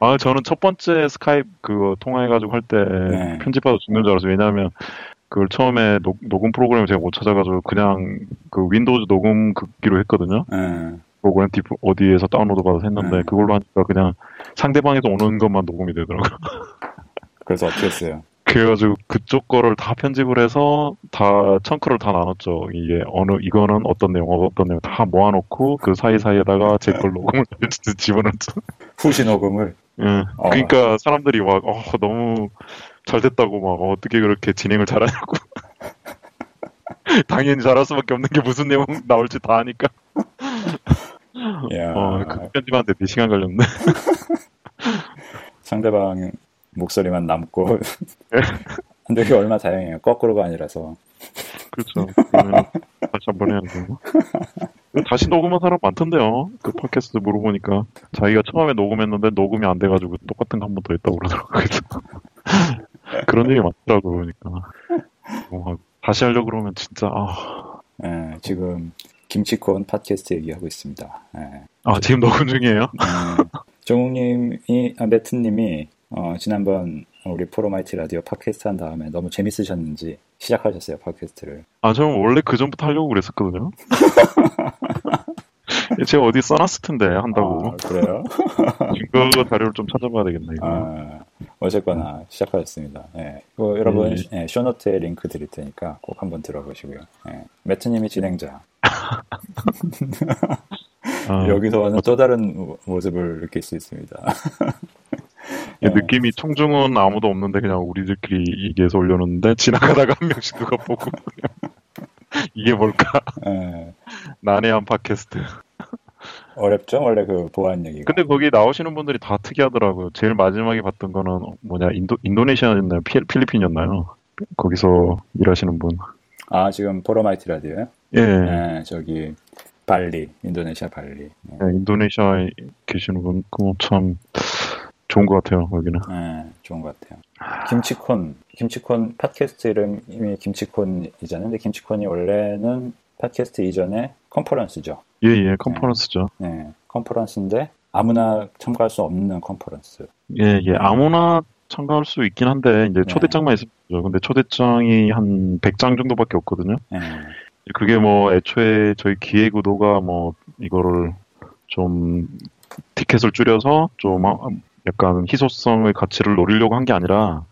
아 저는 첫 번째 스카이프 그거 통화해가지고 할 때 네. 편집하다 죽는 줄 알았어요. 왜냐하면 그걸 처음에 녹, 녹음 프로그램을 제가 못 찾아가지고 그냥 그 윈도우즈 녹음기로 했거든요. 예. 프로그램 디프 어디에서 다운로드 받아서 했는데 네. 그걸로 하니까 그냥 상대방에서 오는 것만 녹음이 되더라고요. 그래서 어떻게 했어요? 그래가지고 그쪽 거를 다 편집을 해서 다 chunk를 다 나눴죠. 이게 어느 이거는 어떤 내용, 어떤 내용 다 모아놓고 그 사이 사이에다가 제 걸 녹음을 집어넣죠. 후시 녹음을. 예. 어. 그러니까 사람들이 막 어, 너무 잘 됐다고 막 어, 어떻게 그렇게 진행을 잘하냐고. 당연히 잘할 수밖에 없는 게 무슨 내용 나올지 다 아니까. 야, 어, 그 편집하는데 4시간 걸렸네. 상대방 목소리만 남고. 근데 그게 얼마 다행이에요. 거꾸로가 아니라서. 그렇죠. 다시 한번 해야 되고. 다시 녹음한 사람 많던데요. 그 팟캐스트 물어보니까 자기가 처음에 녹음했는데 녹음이 안 돼가지고 똑같은 거 한 번 더 했다고 그러더라고요. 그래서 그런 얘기 많더라고 그러니까. 어, 다시 하려고 그러면 진짜 아, 예, 지금 김치콘 팟캐스트 얘기하고 있습니다. 예. 아 지금 녹음 중이에요? 음, 정욱님이, 아, 매트님이, 어, 지난번 우리 포로마이티 라디오 팟캐스트 한 다음에 너무 재밌으셨는지 시작하셨어요, 팟캐스트를. 아 저는 원래 그 전부터 하려고 그랬었거든요. 제가 어디 써놨을 텐데 한다고. 아, 그래요? 증거 자료를 좀 찾아봐야 되겠네 이거. 아, 어쨌거나 시작하셨습니다. 예. 그 여러분, 네. 예, 쇼노트에 링크 드릴 테니까 꼭 한번 들어보시고요. 예. 매트님이 진행자. 아, 여기서는 또 다른 모- 모습을 느낄 수 있습니다. 이 느낌이 청중은 아무도 없는데 그냥 우리들끼리 얘기해서 올려놓는데 지나가다가 한 명씩 누가 보고 이게 뭘까? 예. 난해한 팟캐스트. 어렵죠? 원래 그 보안 얘기가. 근데 거기 나오시는 분들이 다 특이하더라고요. 제일 마지막에 봤던 거는 뭐냐 인도 인도네시아였나요? 필, 필리핀이었나요? 거기서 일하시는 분. 아, 지금 포로마이티 라디오요? 예, 예, 저기, 발리, 인도네시아 발리. 예, 예, 인도네시아에 계시는 분, 그참 좋은 것 같아요. 거기는. 예, 좋은 것 같아요. 김치콘, 김치콘 팟캐스트 이름이 김치콘이잖아요. 근데 김치콘이 원래는 팟캐스트 이전에 컨퍼런스죠. 예, 예, 컨퍼런스죠. 예, 컨퍼런스인데 아무나 참가할 수 없는 컨퍼런스. 예, 예, 아무나 참가할 수 있긴 한데 이제 네. 초대장만 있으면 되죠. 근데 초대장이 한 100장 정도밖에 없거든요. 예, 그게 뭐 애초에 저희 기획 의도가 뭐 이거를 좀 티켓을 줄여서 좀 아- 약간 희소성의 가치를 노리려고 한 게 아니라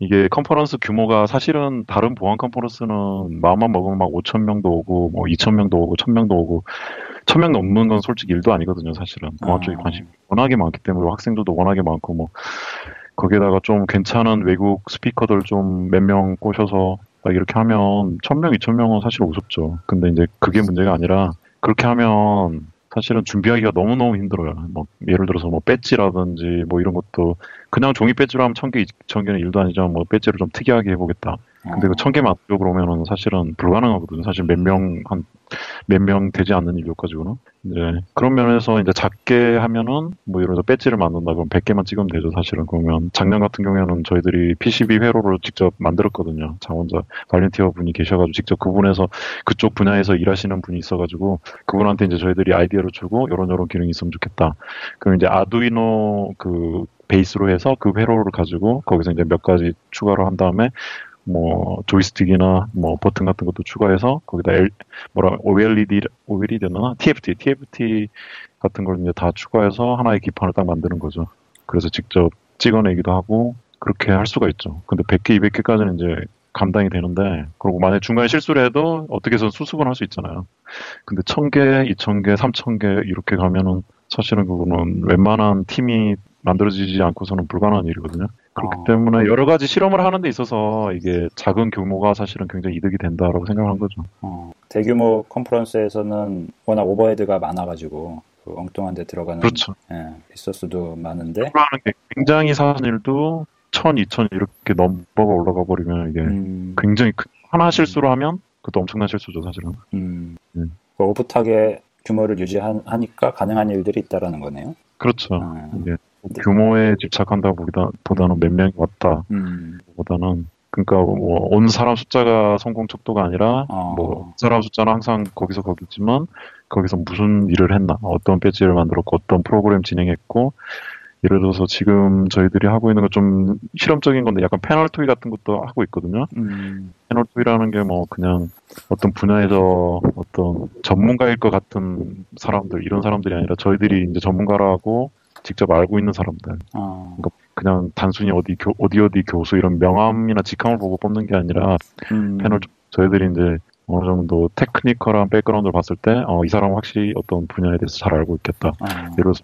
이게 컨퍼런스 규모가 사실은 다른 보안 컨퍼런스는 마음만 먹으면 막 5천 명도 오고 뭐 2천 명도 오고 1천 명도 오고 1천 명 넘는 건 솔직히 일도 아니거든요 사실은 보안 쪽에 아. 관심이 워낙에 많기 때문에 학생들도 워낙에 많고 뭐 거기에다가 좀 괜찮은 외국 스피커들 좀 몇 명 꼬셔서 막 이렇게 하면 천 명, 이천 명은 사실 우습죠. 근데 이제 그게 문제가 아니라 그렇게 하면 사실은 준비하기가 너무너무 힘들어요. 뭐 예를 들어서 뭐 배지라든지 뭐 이런 것도 그냥 종이 배지로 하면 천 개, 이천 개는 일도 아니지만 뭐 배지를 좀 특이하게 해보겠다. 근데 그 천개 맞죠 그러면은 사실은 불가능하거든요. 사실 몇 명 한 몇 명 되지 않는 인력 가지고는. 이제 그런 면에서 이제 작게 하면은 뭐 예를 들어 배지를 만든다 그러면 100개만 찍으면 되죠. 사실은 그러면 작년 같은 경우에는 저희들이 PCB 회로를 직접 만들었거든요. 자 혼자 발렌티어 분이 계셔가지고 직접 그분에서 그쪽 분야에서 일하시는 분이 있어가지고 그분한테 이제 저희들이 아이디어를 주고 이런 이런 기능이 있으면 좋겠다. 그럼 이제 아두이노 그 베이스로 해서 그 회로를 가지고 거기서 이제 몇 가지 추가를 한 다음에 뭐 조이스틱이나 뭐 버튼 같은 것도 추가해서 거기다 L, 뭐라 OLED OLED나 TFT TFT 같은 걸 이제 다 추가해서 하나의 기판을 딱 만드는 거죠. 그래서 직접 찍어내기도 하고 그렇게 할 수가 있죠. 근데 100개, 200개까지는 이제 감당이 되는데 그리고 만약 중간에 실수를 해도 어떻게 해서 수습은 할 수 있잖아요. 근데 1000개, 2000개, 3000개 이렇게 가면은 사실은 그거는 웬만한 팀이 만들어지지 않고서는 불가능한 일이거든요. 그렇기 어. 때문에 여러 가지 실험을 하는 데 있어서 이게 작은 규모가 사실은 굉장히 이득이 된다라고 생각한 거죠. 어, 대규모 컨퍼런스에서는 워낙 오버헤드가 많아가지고 그 엉뚱한 데 들어가는 그렇죠. 예, 리소스도 많은데 하는 게 굉장히 사는 일도 1000, 2000 이렇게 넘버가 올라가 버리면 이게 음, 굉장히 큰- 하나 실수로 하면 그것도 엄청난 실수죠, 사실은. 음, 음. 그 오붓하게 규모를 유지하니까 가능한 일들이 있다라는 거네요. 그렇죠. 아. 이게 규모에 집착한다 보다 보다는 몇 명이 왔다 음, 보다는 그러니까 뭐 온 사람 숫자가 성공 척도가 아니라 어. 뭐 사람 숫자는 항상 거기서 거기지만 거기서 무슨 일을 했나 어떤 배지를 만들었고 어떤 프로그램 진행했고 예를 들어서 지금 저희들이 하고 있는 거 좀 실험적인 건데 약간 패널 토이 같은 것도 하고 있거든요. 음. 패널 토이라는 게 뭐 그냥 어떤 분야에서 어떤 전문가일 것 같은 사람들 이런 사람들이 아니라 저희들이 이제 전문가라고 직접 알고 있는 사람들. 어. 그냥 단순히 어디 교, 어디 어디 교수 이런 명함이나 직함을 보고 뽑는 게 아니라 음. 패널 저희들이 이제 어느 정도 테크니컬한 백그라운드를 봤을 때, 어, 이 사람은 확실히 어떤 분야에 대해서 잘 알고 있겠다. 어. 예를 들어서,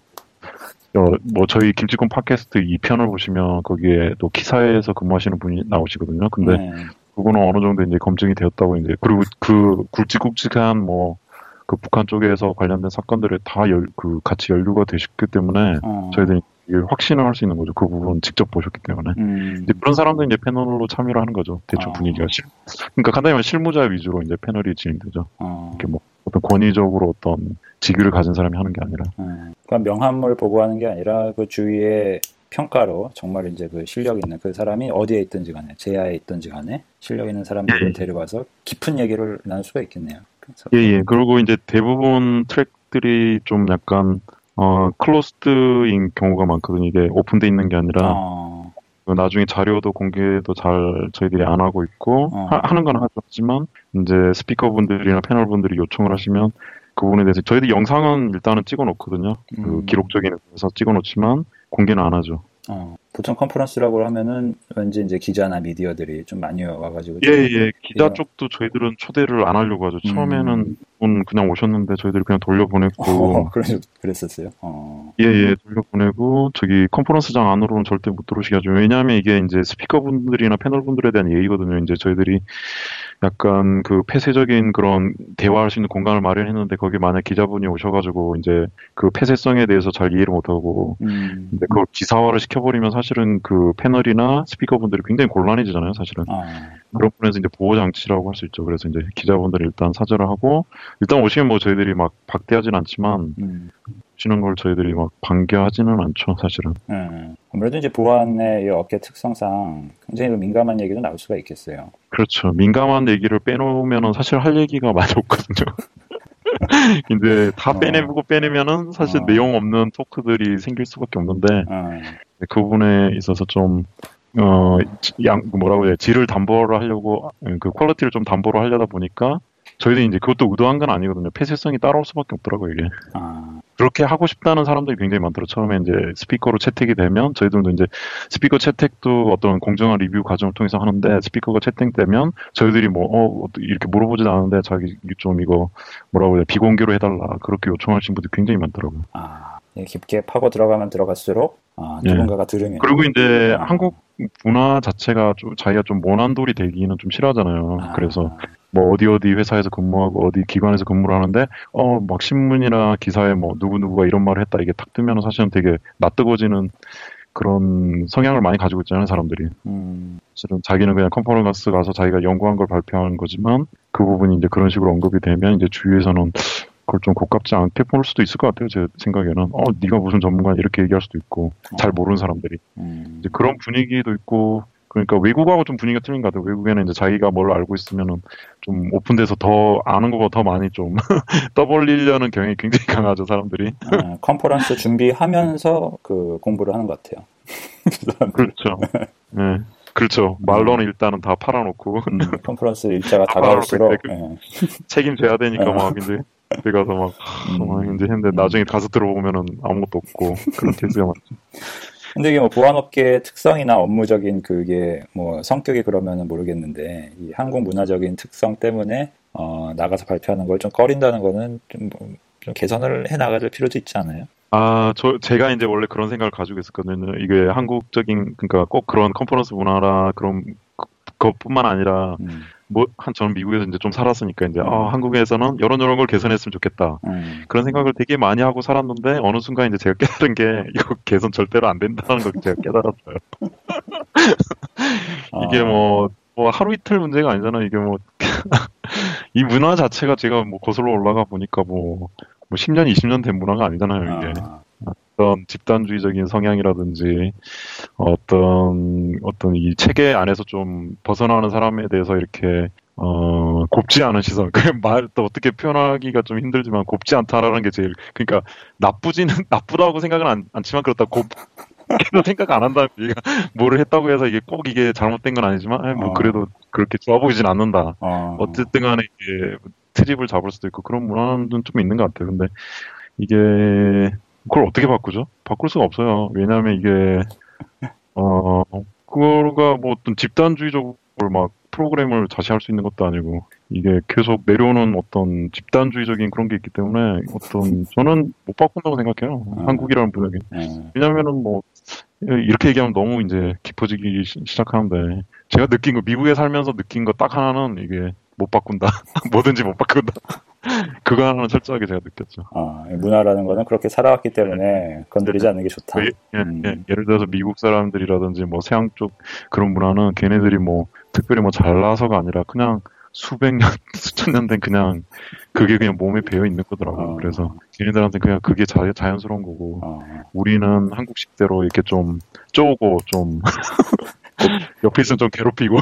어, 뭐, 저희 김치콘 팟캐스트 2편을 보시면 거기에 또 기사에서 근무하시는 분이 나오시거든요. 근데 네. 그거는 어느 정도 이제 검증이 되었다고 이제, 그리고 그 굵직굵직한 뭐, 그 북한 쪽에서 관련된 사건들을 다 열, 그 같이 연루가 되셨기 때문에 어. 저희들이 이게 확신을 할 수 있는 거죠. 그 부분 직접 보셨기 때문에. 음. 이제 그런 사람들 이제 패널로 참여를 하는 거죠. 대충 아. 분위기가 실. 그러니까 간단히 말하면 실무자 위주로 이제 패널이 진행되죠. 어. 이렇게 뭐 어떤 권위적으로 어떤 직위를 가진 사람이 하는 게 아니라. 음. 그러니까 명함을 보고하는 게 아니라 그 주위의 평가로 정말 이제 그 실력 있는 그 사람이 어디에 있든지 간에 제야에 있든지 간에 실력 있는 사람들을 예. 데려가서 깊은 얘기를 나눌 수가 있겠네요. 그래서 예, 예. 그리고 이제 대부분 트랙들이 좀 약간 어 클로스드인 경우가 많거든요. 이게 오픈돼 있는 게 아니라 어. 그 나중에 자료도 공개도 잘 저희들이 안 하고 있고 어. 하, 는건 하지만 이제 스피커분들이나 패널분들이 요청을 하시면 그 부분에 대해서 저희들 영상은 일단은 찍어 놓거든요. 그 음. 기록적인 의미에서 찍어 놓지만 공개는 안 하죠. 어. 보통 컨퍼런스라고 하면은 왠지 이제 기자나 미디어들이 좀 많이 와가지고 예, 예. 기자 예. 쪽도 저희들은 초대를 안 하려고 하죠. 음. 처음에는 분 그냥 오셨는데 저희들이 그냥 돌려보냈고 어, 그래, 그랬었어요. 어. 예, 예, 돌려보내고, 저기, 컨퍼런스장 안으로는 절대 못 들어오시게 하죠. 왜냐하면 이게 이제 스피커분들이나 패널분들에 대한 예의거든요. 이제 저희들이 약간 그 폐쇄적인 그런 대화할 수 있는 공간을 마련했는데, 거기 만약 기자분이 오셔가지고, 이제 그 폐쇄성에 대해서 잘 이해를 못하고, 음. 근데 그걸 기사화를 시켜버리면 사실은 그 패널이나 스피커분들이 굉장히 곤란해지잖아요, 사실은. 어. 그런 분에서 이제 보호 장치라고 할 수 있죠. 그래서 이제 기자분들이 일단 사절을 하고, 일단 오시면 뭐 저희들이 막 박대하진 않지만, 음. 오시는 걸 저희들이 막 반겨하지는 않죠, 사실은. 음. 아무래도 이제 보안의 이 업계 특성상 굉장히 그 민감한 얘기도 나올 수가 있겠어요. 그렇죠. 민감한 얘기를 빼놓으면은 사실 할 얘기가 많이 없거든요. 근데 다 어. 빼내고 빼내면은 사실 어. 내용 없는 토크들이 생길 수밖에 없는데 어. 그 부분에 있어서 좀 어, 양, 뭐라고 해야, 질을 담보를 하려고, 그 quality를 좀 담보로 하려다 보니까, 저희들이 이제 그것도 의도한 건 아니거든요. 폐쇄성이 따라올 수밖에 없더라고요, 이게. 아. 그렇게 하고 싶다는 사람들이 굉장히 많더라고요. 처음에 이제 스피커로 채택이 되면, 저희들도 이제 스피커 채택도 어떤 공정한 리뷰 과정을 통해서 하는데, 스피커가 채택되면, 저희들이 뭐, 어, 이렇게 물어보지도 않은데, 자기 좀 이거, 뭐라고 해야, 비공개로 해달라. 그렇게 요청하신 분들이 굉장히 많더라고요. 아. 예, 깊게 파고 들어가면 들어갈수록 아, 예. 누군가가 들으면 그리고 이제 아. 한국 문화 자체가 좀 자기가 좀 모난돌이 되기는 좀 싫어하잖아요. 아. 그래서 뭐 어디 어디 회사에서 근무하고 어디 기관에서 근무를 하는데 어 막 신문이나 기사에 뭐 누구 누구가 이런 말을 했다 이게 탁 뜨면 사실은 되게 낯뜨거지는 그런 성향을 많이 가지고 있잖아요 사람들이. 음, 사실은 자기는 그냥 컨퍼런스 가서 자기가 연구한 걸 발표하는 거지만 그 부분이 이제 그런 식으로 언급이 되면 이제 주위에서는 그걸 좀 고깝지 않게 볼 수도 있을 것 같아요 제 생각에는. 어 네가 무슨 전문가 이렇게 얘기할 수도 있고 잘 모르는 사람들이. 음, 이제 그런 분위기도 있고 그러니까 외국하고 좀 분위기가 틀린 것 같아요. 외국에는 이제 자기가 뭘 알고 있으면은 좀 오픈돼서 더 아는 것보다 더 많이 좀 떠벌리려는 경향이 굉장히 강하죠 사람들이. 아, 컨퍼런스 준비하면서 그 공부를 하는 것 같아요. 그렇죠. 네. 그렇죠. 말로는 일단은 다 팔아놓고 음, 컨퍼런스 일자가 아, 다가올수록 그- 예. 책임져야 되니까 어. 막 이제 들어가서 막, 음. 막 이제 했는데 나중에 가서 들어보면은 아무것도 없고 그런 케이스가 많죠. 근데 이게 뭐 보안업계의 특성이나 업무적인 그게 뭐 성격이 그러면은 모르겠는데 이 한국 문화적인 특성 때문에 어, 나가서 발표하는 걸 좀 꺼린다는 거는 좀, 뭐, 좀 개선을 해 나가줄 필요도 있지 않아요? 아, 저, 제가 이제 원래 그런 생각을 가지고 있었거든요. 이게 한국적인, 그러니까 꼭 그런 컨퍼런스 문화라 그런 그- 그것뿐만 아니라 음, 뭐, 한, 저는 미국에서 이제 좀 살았으니까, 이제, 아, 한국에서는 이런 이런 걸 개선했으면 좋겠다. 음, 그런 생각을 되게 많이 하고 살았는데, 어느 순간 이제 제가 깨달은 게, 이거 개선 절대로 안 된다는 걸 제가 깨달았어요. 이게 아, 뭐, 뭐, 하루 이틀 문제가 아니잖아요. 이게 뭐, 이 문화 자체가 제가 뭐, 거슬러 올라가 보니까 뭐, 뭐, 10년, 20년 된 문화가 아니잖아요, 이게. 아, 어떤 집단주의적인 성향이라든지 어떤 어떤 이 체계 안에서 좀 벗어나는 사람에 대해서 이렇게 어, 곱지 않은 시선. 그 말, 또 어떻게 표현하기가 좀 힘들지만, 곱지 않다라는 게 제일, 그러니까, 나쁘지는, 나쁘다고 생각은 안, 않지만, 그렇다, 곱, 그래도 생각 안 한다. 얘가 뭐를 했다고 해서 이게 꼭 이게 잘못된 건 아니지만, 뭐, 어. 그래도 그렇게 좋아 보이진 않는다. 어, 어쨌든 간에 이게 트립을 잡을 수도 있고, 그런 문화는 좀 있는 것 같아요. 근데, 이게, 그걸 어떻게 바꾸죠? 바꿀 수가 없어요. 왜냐하면 이게, 어, 그거가 뭐 어떤 집단주의적으로 막 프로그램을 자시할 수 있는 것도 아니고 이게 계속 내려오는 어떤 집단주의적인 그런 게 있기 때문에 어떤 저는 못 바꾼다고 생각해요. 아. 한국이라는 분야에. 예. 왜냐면은 뭐 이렇게 얘기하면 너무 이제 깊어지기 시- 시작하는데 제가 느낀 거 미국에 살면서 느낀 거 딱 하나는 이게 못 바꾼다. 뭐든지 못 바꾼다. 그거 하나는 철저하게 제가 느꼈죠. 아, 문화라는 거는 그렇게 살아왔기 때문에 건드리지 않는 게 좋다. 예, 예, 음. 예. 예를 들어서 미국 사람들이라든지 뭐 서양 쪽 그런 문화는 걔네들이 뭐 특별히 뭐 잘나서가 아니라 그냥 수백 년, 수천 년 된 그냥 그게 그냥 몸에 배어 있는 거더라고요. 어. 그래서 걔네들한테 그냥 그게 자, 자연스러운 거고 어, 우리는 한국식대로 이렇게 좀 쪼고 좀 옆에 있으면 좀 괴롭히고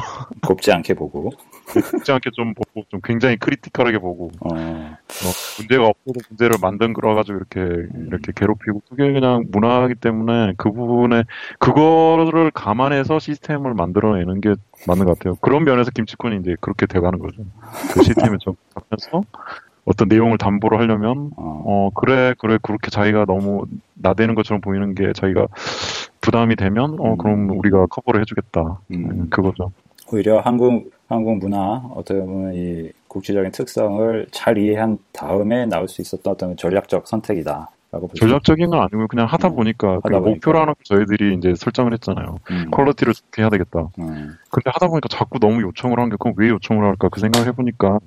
곱지 않게 보고. 쉽지 않게 좀 보고 좀 굉장히 크리티컬하게 보고 어, 뭐 문제가 없어도 문제를 만든 거라 가지고 이렇게 이렇게 괴롭히고 그게 그냥 문화이기 때문에 그 부분에 그거를 감안해서 시스템을 만들어내는 게 맞는 것 같아요. 그런 면에서 김치콘이 이제 그렇게 돼가는 거죠. 그 시스템에 적합해서 어떤 내용을 담보로 하려면 어, 어 그래 그래 그렇게 자기가 너무 나대는 것처럼 보이는 게 자기가 부담이 되면 어 그럼 우리가 커버를 해주겠다. 음. 그거죠. 오히려 한국 한국 문화 어떻게 보면 이 국지적인 특성을 잘 이해한 다음에 나올 수 있었던 어떤 전략적 선택이다라고 볼수 전략적인 건 아니고 그냥 하다 음, 보니까 그 하다 보니까. 목표라는 거 저희들이 이제 설정을 했잖아요. 음, quality를 좋게 해야 되겠다. 음, 근데 하다 보니까 자꾸 너무 요청을 한 게 그럼 왜 요청을 할까 그 생각을 해보니까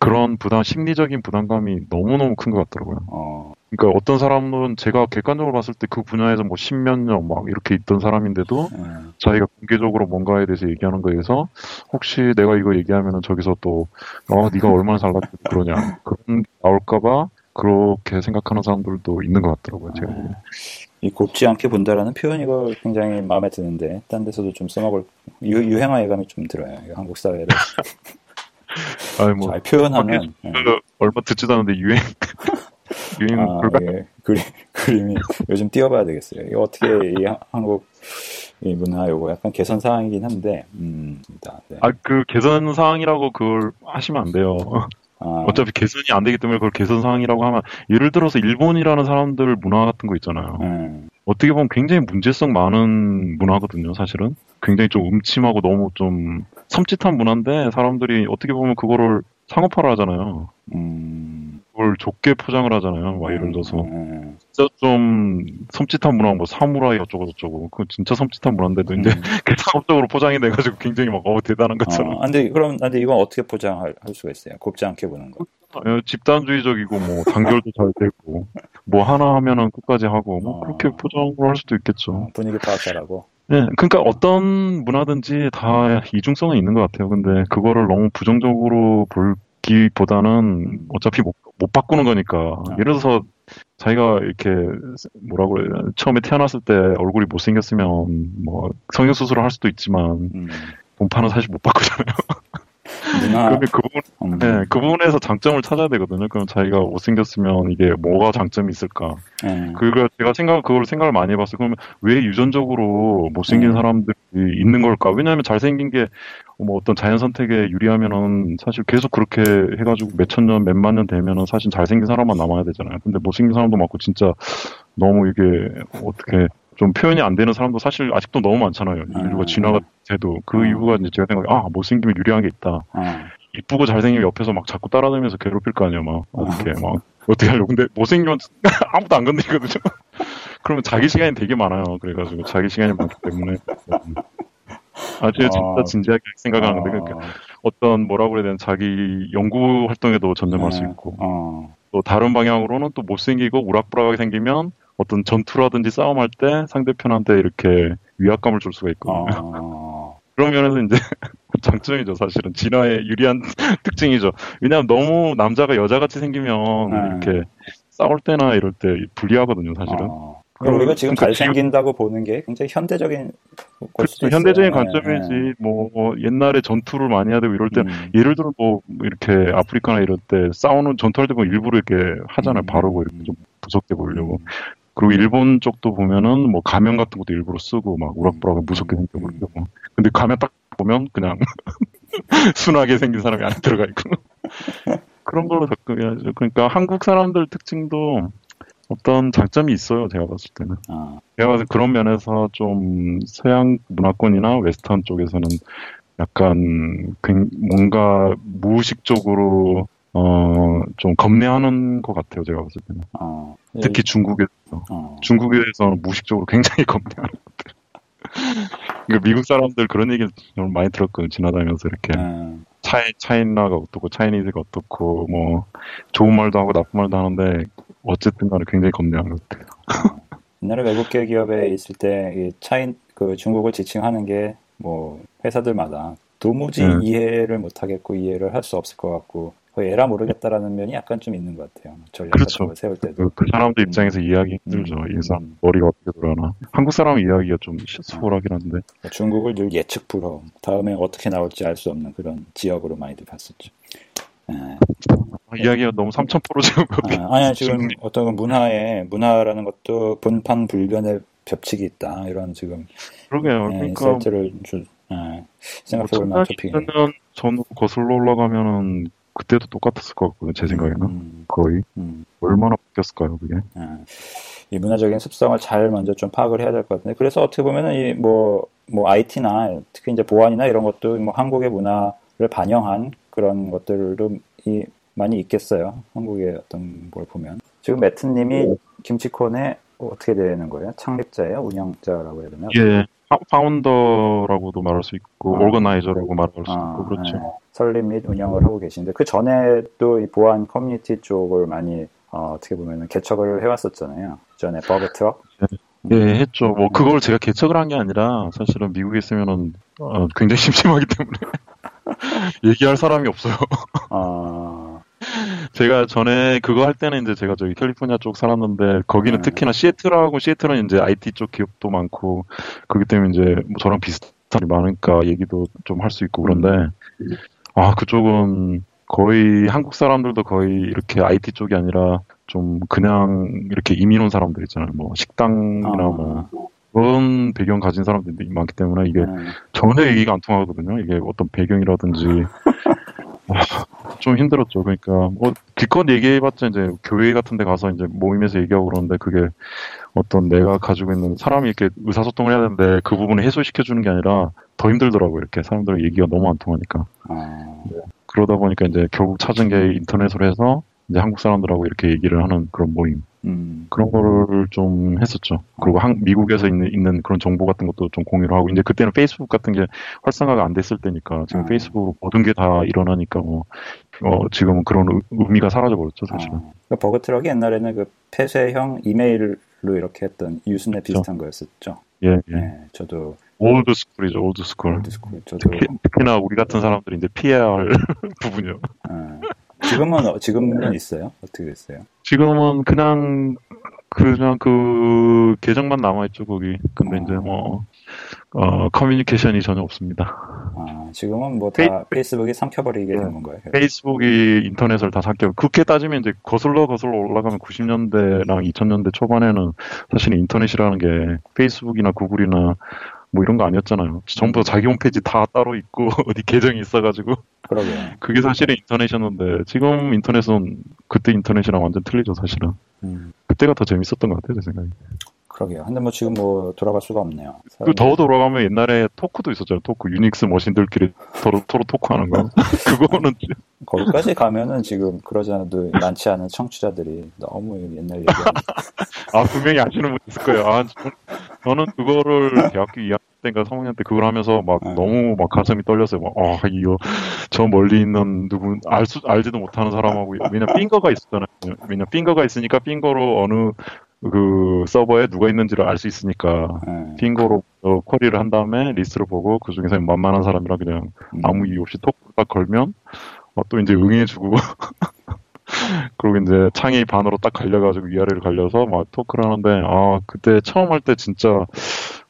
그런 부담 심리적인 부담감이 너무 너무 큰 것 같더라고요. 어, 그러니까 어떤 사람은 제가 객관적으로 봤을 때 그 분야에서 뭐 십몇 년 막 이렇게 있던 사람인데도 음, 자기가 공개적으로 뭔가에 대해서 얘기하는 거에 대해서 혹시 내가 이거 얘기하면은 저기서 또 어, 네가 얼마나 잘났고 그러냐 그런 게 나올까봐 그렇게 생각하는 사람들도 있는 것 같더라고요. 제가 보기엔. 이 곱지 않게 본다라는 표현 이 거 굉장히 마음에 드는데 딴 데서도 좀 써먹을 유, 유행어 예감이 좀 들어요. 이 한국 사회를 아니 뭐 잘 표현하면 예. 그 얼마 듣지도 않는데 유행 유행 아, 예. 그림, 그림이 요즘 띄워봐야 되겠어요. 이거 어떻게 이 하- 한국 이 문화 요거 약간 개선 사항이긴 한데, 음, 네. 아그 개선 사항이라고 그걸 하시면 안 돼요. 아, 어차피 개선이 안 되기 때문에 그걸 개선 사항이라고 하면 예를 들어서 일본이라는 사람들 문화 같은 거 있잖아요. 음, 어떻게 보면 굉장히 문제성 많은 문화거든요, 사실은. 굉장히 좀 음침하고 너무 좀 섬찟한 문화인데 사람들이 어떻게 보면 그거를 상업화를 하잖아요. 음, 그걸 좋게 포장을 하잖아요. 막 예를 들어서 음, 진짜 좀 섬찟한 문화, 뭐 사무라이 어쩌고 저쩌고 그 진짜 섬찟한 문화인데도 이제 음. 그 상업적으로 포장이 돼가지고 굉장히 막 어 대단한 것처럼 어, 근데 그럼, 근데 이건 어떻게 포장할 할 수가 있어요? 곱지 않게 보는 거. 어, 집단주의적이고 뭐 단결도 잘 되고 뭐 하나 하면은 끝까지 하고 뭐 어. 그렇게 포장을 할 수도 있겠죠. 분위기 파악 잘하고. 네, 그러니까 어떤 문화든지 다 이중성은 있는 것 같아요. 근데 그거를 너무 부정적으로 볼기보다는 어차피 못, 못 바꾸는 거니까. 예를 들어서 자기가 이렇게 뭐라고 되나 처음에 태어났을 때 얼굴이 못 생겼으면 뭐 성형 수술을 할 수도 있지만 음, 본판은 사실 못 바꾸잖아요. 그러면 그 부분 음, 네, 그 부분에서 장점을 찾아야 되거든요. 그럼 자기가 못생겼으면 이게 뭐가 장점이 있을까? 예, 그거 제가 생각 그걸 생각을 많이 해봤어요. 그러면 왜 유전적으로 못생긴 음. 사람들이 있는 걸까? 왜냐하면 잘생긴 게 뭐 어떤 자연 선택에 유리하면은 사실 계속 그렇게 해가지고 몇천 년, 몇만 년 되면은 사실 잘생긴 사람만 남아야 되잖아요. 근데 못생긴 사람도 많고 진짜 너무 이게 어떻게 좀 표현이 안 되는 사람도 사실 아직도 너무 많잖아요. 인류가 음. 진화가 돼도 그 음. 이유가 이제 제가 생각에 아 못생기면 유리한 게 있다. 어, 이쁘고 잘생기면 옆에서 막 자꾸 따라다니면서 괴롭힐 거 아니야, 막. 어떻게, 막. 어떻게 하려고. 근데 못생기면 아무도 안 건드리거든요. 그러면 자기 시간이 되게 많아요. 그래가지고 자기 시간이 많기 때문에. 아주 진짜 어. 진지하게 생각하는데, 그러니까 어떤 뭐라고 그래야 되나, 자기 연구 활동에도 전념할 수 어, 있고, 어, 또 다른 방향으로는 또 못생기고 우락부락하게 생기면 어떤 전투라든지 싸움할 때 상대편한테 이렇게 위압감을 줄 수가 있거든요. 어, 그런 면에서 이제 장점이죠, 사실은. 진화의 유리한 특징이죠. 왜냐하면 너무 남자가 여자같이 생기면 네. 이렇게 싸울 때나 이럴 때 불리하거든요, 사실은. 어, 그럼 우리가 지금 잘생긴다고 보는 게 굉장히 현대적인 그렇죠. 현대적인 관점이지 네. 뭐, 뭐, 옛날에 전투를 많이 하고 이럴 때 음. 예를 들어 뭐 이렇게 아프리카나 이럴 때 싸우는 전투할 때 보면 일부러 이렇게 하잖아요. 음. 바르고 이렇게 좀 무섭게 보이려고. 음. 그리고 일본 쪽도 보면은 뭐 가면 같은 것도 일부러 쓰고 막 우락부락 무섭게 생겨 보이려고. 근데 가면 딱 보면 그냥 순하게 생긴 사람이 안 들어가 있고. 그런 걸로 접근해야죠. 그러니까 한국 사람들 특징도 어떤 장점이 있어요. 제가 봤을 때는. 아. 제가 봤을 때 그런 면에서 좀 서양 문화권이나 웨스턴 쪽에서는 약간 뭔가 무의식적으로 어, 좀 겁내하는 것 같아요, 제가 봤을 때는. 어, 특히 중국에서. 어. 중국에서는 무의식적으로 굉장히 겁내하는 것 같아요. 그러니까 미국 사람들 그런 얘기를 좀 많이 들었거든요, 지나다니면서 이렇게. 음. 차이, 차이나가 어떻고, 차이니즈가 어떻고, 뭐, 좋은 말도 하고 나쁜 말도 하는데, 어쨌든 간에 굉장히 겁내하는 것 같아요. 어. 옛날에 외국계 기업에 있을 때, 이 차인, 그 중국을 지칭하는 게, 뭐, 회사들마다 도무지 음. 이해를 못하겠고, 이해를 할 수 없을 것 같고, 거의 에라 모르겠다라는 면이 약간 좀 있는 것 같아요. 전략 그렇죠. 세울 때도. 그, 그 사람들 입장에서 음. 이해하기 힘들죠. 음. 이 사람 머리가 어떻게 돌아가나. 한국 사람 이해하기가 좀 수월하긴 한데. 중국을 늘 예측 불허. 다음에 어떻게 나올지 알 수 없는 그런 지역으로 많이들 봤었죠. 네. 아, 이야기가 너무 3,000% 지금 아, 아니 지금 어떤 어떤 문화라는 것도 본판 불변의 벽칙이 있다 이런 지금 그러게요. 네, 그러니까 를 주, 네, 생각해볼 만한 토픽이. 전 거슬러 올라가면은 그때도 똑같았을 것 같거든요. 제 생각에는 음. 거의 음. 얼마나 바뀌었을까요, 그게? 아, 이 문화적인 습성을 잘 먼저 좀 파악을 해야 될 것 같은데 그래서 어떻게 보면은 이 뭐뭐 뭐 IT나 특히 이제 보안이나 이런 것도 뭐 한국의 문화를 반영한 그런 것들도 이 많이 있겠어요. 한국의 어떤 걸 보면 지금 매트님이 김치콘의 어떻게 되는 거예요? 창립자예요? 운영자라고 해야 되나? 예, founder라고도 말할 수 있고 아. organizer라고 말할 수 아, 있고 그렇죠. 네. 설립 및 운영을 하고 계신데 그 전에도 이 보안 커뮤니티 쪽을 많이 어, 떻게 보면 개척을 해왔었잖아요. 전에 Bugtraq. 네. 예, 했죠. 뭐 그걸 제가 개척을 한 게 아니라 사실은 미국에 있으면은 어, 굉장히 심심하기 때문에 얘기할 사람이 없어요. 아... 제가 전에 그거 할 때는 이제 제가 저기 캘리포니아 쪽 살았는데 거기는 네. 특히나 시애틀하고 시애틀은 이제 IT 쪽 기업도 많고 그렇기 때문에 이제 뭐 저랑 비슷한 이 많으니까 얘기도 좀 할 수 있고 그런데 아 그쪽은 거의 한국 사람들도 거의 이렇게 IT 쪽이 아니라 좀 그냥 이렇게 이민 온 사람들 있잖아요. 뭐 식당이나 아. 뭐 그런 배경 가진 사람들이 많기 때문에 이게 네. 전혀 얘기가 안 통하거든요. 이게 어떤 배경이라든지 좀 힘들었죠. 그러니까 뭐 기껏 얘기해봤자 이제 교회 같은 데 가서 이제 모임에서 얘기하고 그러는데 그게 어떤 내가 가지고 있는 사람이 이렇게 의사소통을 해야 되는데 그 부분을 해소시켜 주는 게 아니라 더 힘들더라고요. 이렇게 사람들 얘기가 너무 안 통하니까. 아... 네. 그러다 보니까 이제 결국 찾은 게 인터넷으로 해서 이제 한국 사람들하고 이렇게 얘기를 하는 그런 모임. 음. 그런 거를 좀 했었죠. 그리고 한, 미국에서 있는, 있는 그런 정보 같은 것도 좀 공유를 하고, 이제 그때는 페이스북 같은 게 활성화가 안 됐을 때니까, 지금 아. 페이스북으로 모든 게 다 일어나니까, 뭐, 어, 지금은 그런 의미가 사라져버렸죠, 사실은. 아. 그 Bugtraq이 옛날에는 그 폐쇄형 이메일로 이렇게 했던 Usenet 비슷한 그렇죠. 거였었죠. 예, 예. 네, 저도. old school이죠, old school. old school. 저도. 특히, 나 우리 같은 사람들이 이제 피해야 할 부분이요. 아. 지금은 지금은 있어요? 어떻게 됐어요? 지금은 그냥 그냥 그 계정만 남아 있죠 거기. 근데 어. 이제 뭐 어, 커뮤니케이션이 전혀 없습니다. 아, 지금은 뭐 다 페이, 스북이 삼켜버리게 된 건가요? 페이스북이 인터넷을 다 삼켜. 그렇게 따지면 이제 거슬러 거슬러 올라가면 90년대랑 2000년대 초반에는 사실 인터넷이라는 게 페이스북이나 구글이나 뭐 이런 거 아니었잖아요. 전부 자기 홈페이지 다 따로 있고 어디 계정이 있어가지고. 그러게. 그게 사실은 인터넷이었는데 지금 인터넷은 그때 인터넷이랑 완전 틀리죠 사실은. 음. 그때가 더 재밌었던 것 같아요 제 생각에. 그러게요. 근데 뭐 지금 뭐 돌아갈 수가 없네요. 그 더 돌아가면 옛날에 토크도 있었잖아요. 토크 유닉스 머신들끼리 서로 서로 토크하는 거. 그거는 거기까지 가면은 지금 그러지 않아도 많지 않은 청취자들이 너무 옛날 얘기하는. 아 분명히 아시는 분 있을 거예요. 아 저는 그거를 대학교 2학년 때인가 3학년 때 그걸 하면서 막 네. 너무 막 가슴이 떨렸어요. 막, 아, 이거, 저 멀리 있는 누구, 알 수, 알지도 못하는 사람하고, 왜냐, 핑거가 있었잖아요. 왜냐, finger가 있으니까 finger로 어느 그 서버에 누가 있는지를 알 수 있으니까 네. finger로 어, query를 한 다음에 리스트를 보고 그 중에서 만만한 사람이라 그냥 음. 아무 이유 없이 talk 딱 걸면 어, 또 이제 응해주고 그리고 이제 창이 반으로 딱 갈려가지고 위아래를 갈려서 막 talk를 하는데 아 그때 처음 할 때 진짜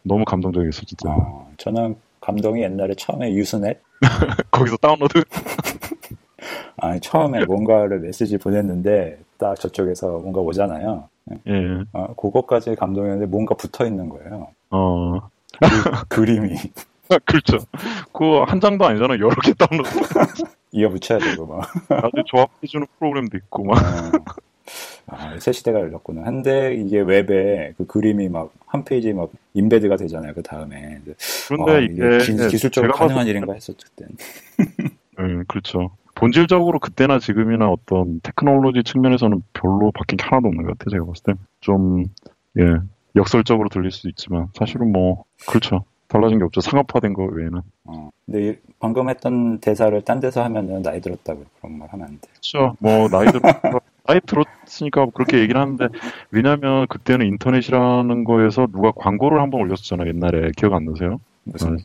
너무 감동적이었어 진짜. 어, 저는 감동이 옛날에 처음에 Usenet 거기서 다운로드. 아니 처음에 뭔가를 메시지 보냈는데 딱 저쪽에서 뭔가 오잖아요. 예. 어, 그거까지 감동이었는데 뭔가 붙어 있는 거예요. 어. 그, 림이 그렇죠. 그거 한 장도 아니잖아. 여러 개 다운로드. 이어 붙여야 되고 막. 아주 조합해주는 프로그램도 있고 막. 어. 아, 새 시대가 열렸구나. 한데 이게 웹에 그 그림이 막 한 페이지 막 embed가 되잖아요. 그 다음에. 그런데 아, 이게 기, 술적으로 가능한 일인가 했었을 땐. 음, 그렇죠. 본질적으로 그때나 지금이나 어떤 테크놀로지 측면에서는 별로 바뀐 게 하나도 없는 것 같아요. 제가 봤을 때. 좀, 예, 역설적으로 들릴 수도 있지만, 사실은 뭐, 그렇죠. 달라진 게 없죠. 상업화된 거 외에는. 어. 근데 방금 했던 대사를 딴 데서 하면은 나이 들었다고 그런 말 하면 안 돼. 그렇죠. 뭐, 나이 들, 나이 들었으니까 그렇게 얘기를 하는데, 왜냐면 그때는 인터넷이라는 거에서 누가 광고를 한번 올렸었잖아요. 옛날에. 기억 안 나세요? 무슨,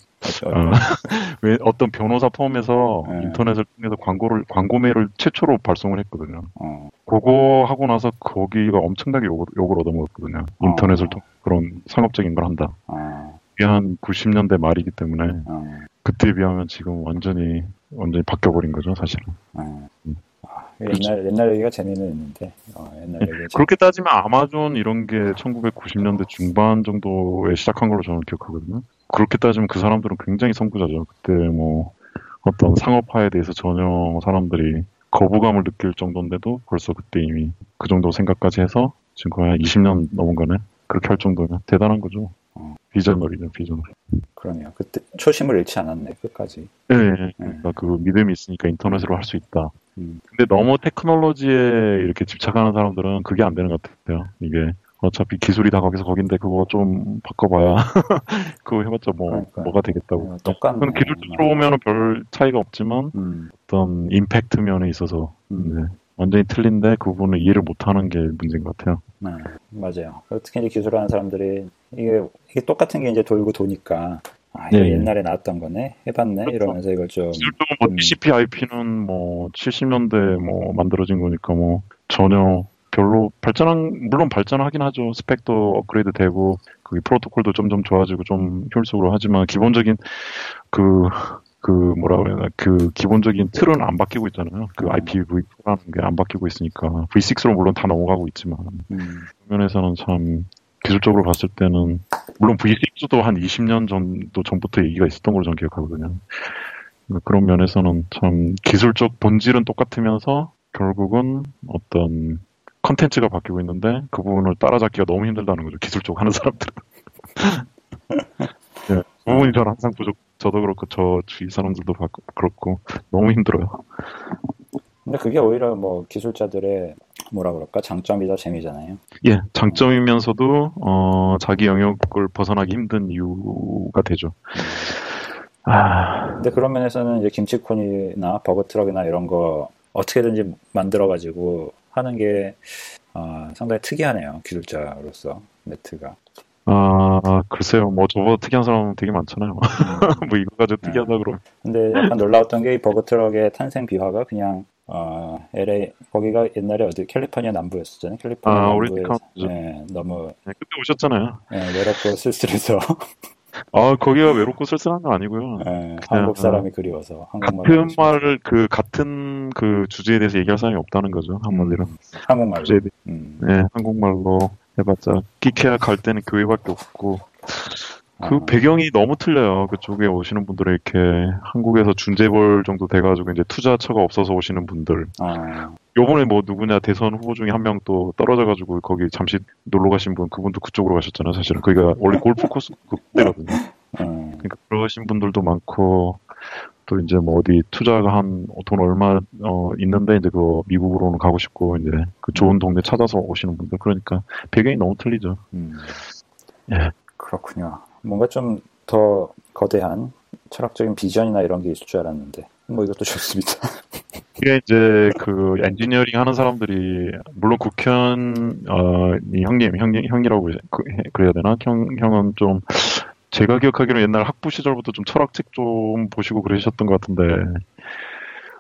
어, 왜 어떤 변호사 포함해서 네. 인터넷을 통해서 광고를 광고 메일을 최초로 발송을 했거든요. 어. 그거 하고 나서 거기가 엄청나게 욕을, 욕을 얻어먹었거든요. 어. 인터넷을 통해 그런 상업적인 걸 한다. 어. 이게 한 90년대 말이기 때문에 어. 그때에 비하면 지금 완전히 완전히 바뀌어버린 거죠, 사실은. 어. 음. 아, 옛날 옛날 얘기가 재미는 있는데 어, 옛날 얘기 그렇게 따지면 아마존 이런 게 1990년대 중반 정도에 시작한 걸로 저는 기억하거든요. 그렇게 따지면 그 사람들은 굉장히 선구자죠. 그때 뭐 어떤 상업화에 대해서 전혀 사람들이 거부감을 느낄 정도인데도 벌써 그때 이미 그 정도 생각까지 해서 지금 거의 한 20년 넘은 거네. 그렇게 할 정도면 대단한 거죠. 어. 비전머리죠, 비전머리. 그러네요. 그때 초심을 잃지 않았네, 끝까지. 네, 네. 그러니까 그 믿음이 있으니까 인터넷으로 할 수 있다. 음. 근데 너무 테크놀로지에 이렇게 집착하는 사람들은 그게 안 되는 것 같아요. 이게 어차피 기술이 다 거기서 거긴데 그거 좀 바꿔봐야 그거 해봤자 뭐 그러니까. 뭐가 되겠다고. 어, 똑같네. 그건 기술적으로 보면은 별 차이가 없지만 음. 어떤 임팩트 면에 있어서 음. 네. 완전히 틀린데 그 부분을 이해를 못하는 게 문제인 것 같아요. 네, 맞아요. 특히 이제 기술하는 사람들이 이게, 이게 똑같은 게 이제 돌고 도니까 아, 이 네. 옛날에 나왔던 거네, 해봤네 그렇죠. 이러면서 이걸 좀. 기술적으로 뭐 TCP/IP는 뭐 70년대 뭐 만들어진 거니까 뭐 전혀 별로 발전한 물론 발전하긴 하죠. 스펙도 업그레이드 되고 그 프로토콜도 점점 좋아지고 좀 효율적으로 하지만 기본적인 그그 뭐라 그래야 되나 그 기본적인 틀은 안 바뀌고 있잖아요. 그 IPv4라는 게 안 바뀌고 있으니까 V6로 물론 다 넘어가고 있지만 음. 그 면에서는 참 기술적으로 봤을 때는 물론 V6도 한 20년 정도 전부터 얘기가 있었던 걸로 저는 기억하거든요. 그런 면에서는 참 기술적 본질은 똑같으면서 결국은 어떤 컨텐츠가 바뀌고 있는데 그 부분을 따라잡기가 너무 힘들다는 거죠. 기술적 하는 사람들은. 네, 그 부분이 저는 항상 부족. 저도 그렇고 저 주위 사람들도 그렇고 너무 힘들어요. 근데 그게 오히려 뭐 기술자들의 뭐라 그럴까 장점이자 재미잖아요. 예, 장점이면서도 어, 자기 영역을 벗어나기 힘든 이유가 되죠. 아. 근데 그런 면에서는 이제 김치콘이나 버그트럭이나 이런 거 어떻게든지 만들어가지고 하는 게 어, 상당히 특이하네요. 기술자로서 매트가. 아, 글쎄요. 뭐, 저보다 특이한 사람 되게 많잖아요. 음. 뭐, 이거 가지고 특이하다 네. 그러면. 근데 약간 놀라웠던 게 이 버그 트럭의 탄생 비화가 그냥, 어, LA, 거기가 옛날에 어디, 캘리포니아 남부였었잖아요. 캘리포니아 아, 남부에 네, 너무. 네, 그때 오셨잖아요. 네, 외롭고 쓸쓸해서. 아, 거기가 외롭고 쓸쓸한 건 아니고요. 네, 한국 사람이 그리워서. 한국말 같은 말을, 그, 같은 그 주제에 대해서 얘기할 사람이 없다는 거죠. 한마디로. 음, 한국말로. 주제에, 음. 네, 한국말로 해봤자. 끼케야 갈 때는 교회밖에 없고. 그 아. 배경이 너무 틀려요. 그쪽에 오시는 분들은 이렇게 한국에서 중재벌 정도 돼가지고 이제 투자처가 없어서 오시는 분들. 아. 요번에 뭐 누구냐 대선 후보 중에 한 명 또 떨어져가지고 거기 잠시 놀러 가신 분 그분도 그쪽으로 가셨잖아요. 사실은 그게 원래 골프 코스 그때거든요. 음. 그러니까 그러신 분들도 많고 또 이제 뭐 어디 투자가 한 돈 얼마 어 있는데 이제 그 미국으로는 가고 싶고 이제 그 좋은 동네 찾아서 오시는 분들 그러니까 배경이 너무 틀리죠. 음. 예. 그렇군요. 뭔가 좀 더 거대한 철학적인 비전이나 이런 게 있을 줄 알았는데 뭐 이것도 좋습니다. 이게 이제 그 엔지니어링 하는 사람들이 물론 국현 어 형님 형님 형이라고 그, 그래야 되나 형 형은 좀 제가 기억하기로 옛날 학부 시절부터 좀 철학책 좀 보시고 그러셨던 것 같은데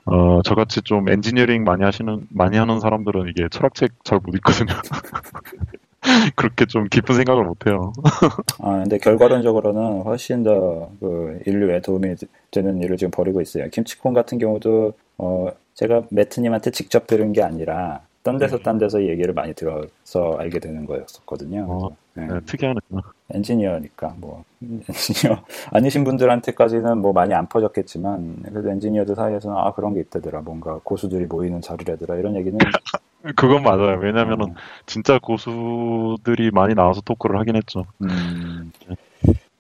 어, 저같이 좀 엔지니어링 많이 하시는, 많이 하는 사람들은 이게 철학책 잘 못 읽거든요. 그렇게 좀 깊은 생각을 못 해요. 아, 근데 결과론적으로는 훨씬 더 그 인류에 도움이 되는 일을 지금 벌이고 있어요. 김치콘 같은 경우도, 어, 제가 매트님한테 직접 들은 게 아니라, 딴 데서 딴 데서 얘기를 많이 들어서 알게 되는 거였었거든요. 어, 네. 네, 특이하네요. 엔지니어니까 뭐 엔지니어 아니신 분들한테까지는 뭐 많이 안 퍼졌겠지만 그래도 엔지니어들 사이에서는 아 그런 게 있다더라 뭔가 고수들이 모이는 자리라더라 이런 얘기는 그건 맞아요. 왜냐면은 진짜 고수들이 많이 나와서 talk를 하긴 했죠. 음,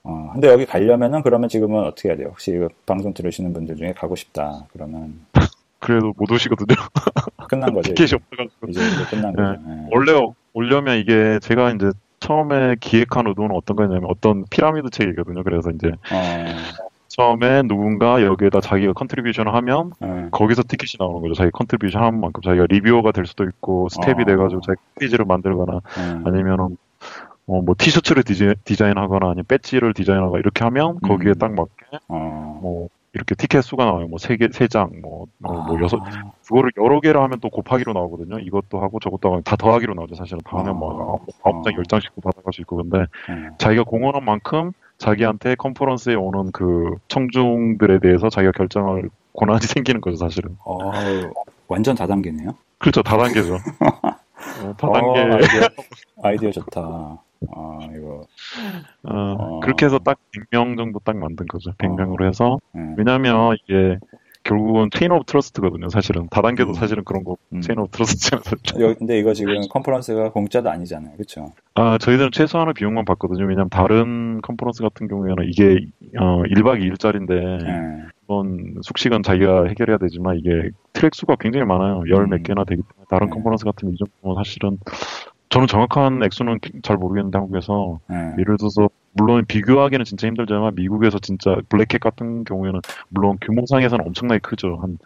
어, 근데 여기 가려면은 그러면 지금은 어떻게 해야 돼요? 혹시 방송 들으시는 분들 중에 가고 싶다 그러면 그래도 못 오시거든요. 끝난 거죠. 이제. 이제 끝난 네. 거죠. 예. 원래 오려면 이게 제가 이제 처음에 기획한 의도는 어떤 거냐면 어떤 피라미드 체계거든요. 그래서 이제 어, 처음에 누군가 여기에다 자기가 contribution을 하면 예. 거기서 티켓이 나오는 거죠. 자기 contribution 한 만큼 자기가 reviewer가 될 수도 있고 스텝이 어. 돼가지고 자기 페이지를 만들거나 예. 아니면은 어, 뭐 티셔츠를 디자, 디자인 하거나 아니면 배지를 디자인하거나 이렇게 하면 거기에 음. 딱 맞게 어. 뭐 이렇게 티켓 수가 나와요. 뭐 세 개, 세 장, 뭐, 뭐, 뭐 아. 여섯, 그거를 여러 개로 하면 또 곱하기로 나오거든요. 이것도 하고 저것도 하고 다 더하기로 나오죠. 사실은 다 하면 뭐 어. 아홉 장, 어. 열 장씩 받아갈 수 있고 근데 예. 자기가 공헌한 만큼 자기한테 컨퍼런스에 오는 그 청중들에 대해서 자기가 결정할 권한이 생기는 거죠, 사실은. 어, 완전 다단계네요. 그렇죠, 다단계죠. 어, 다단계. 어, 아이디어, 아이디어 좋다. 아, 이거. 어, 어. 그렇게 해서 딱 100명 정도 딱 만든 거죠. 100명으로 해서. 예. 왜냐면 이게 결국은 chain of trust거든요, 사실은. 다단계도 음. 사실은 그런 거, 음. chain of trust잖아요. 여- 근데 이거 지금 컨퍼런스가 공짜도 아니잖아요. 그렇죠? 아, 저희들은 최소한의 비용만 받거든요. 왜냐면 다른 컨퍼런스 같은 경우에는 이게 어, 1박 2일짜리인데 예. 물론 숙식은 자기가 해결해야 되지만 이게 트랙 수가 굉장히 많아요. 열몇 음. 개나 되기 때문에 다른 네. 컨퍼런스 같은 이 정도면 사실은 저는 정확한 액수는 잘 모르겠는데 한국에서 예. 예를 들어서 물론 비교하기는 진짜 힘들지만 미국에서 진짜 블랙캣 같은 경우에는 물론 규모상에서는 엄청나게 크죠. 한,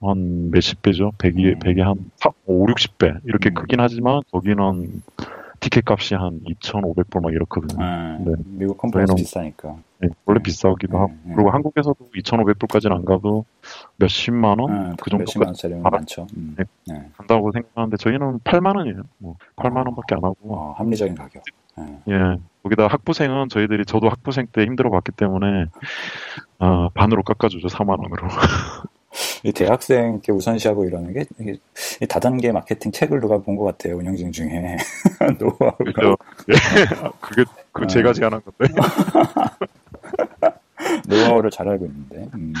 한 몇십 배죠. 100이, 음. 100에 한 4, 5, 60배. 이렇게 음. 크긴 하지만 거기는 티켓 값이 한 2,500불 막 이렇거든요. 예. 네. 미국 저희는- 비싸니까. 네, 원래 네. 비싸기도 네, 하고. 네. 그리고 한국에서도 2,500불까지는 안 가도 몇 십만 원? 예, 그 몇십만 정도까지 많죠. 음. 간다고 생각하는데 저희는 8만 원이에요. 뭐 8만 원밖에 안 하고. 어, 합리적인 가격. 예. 예. 거기다 학부생은 저희들이 저도 학부생 때 힘들어 봤기 때문에 아, 반으로 깎아주죠. 4만 원으로. 이 대학생 이렇게 우선시하고 이러는 게 다단계 마케팅 책을 누가 본 것 같아요. 운영진 중에 노하우가. 그죠? 예. 그게 그 아. 제가 제안한 건데. 노하우를 잘 알고 있는데. 음.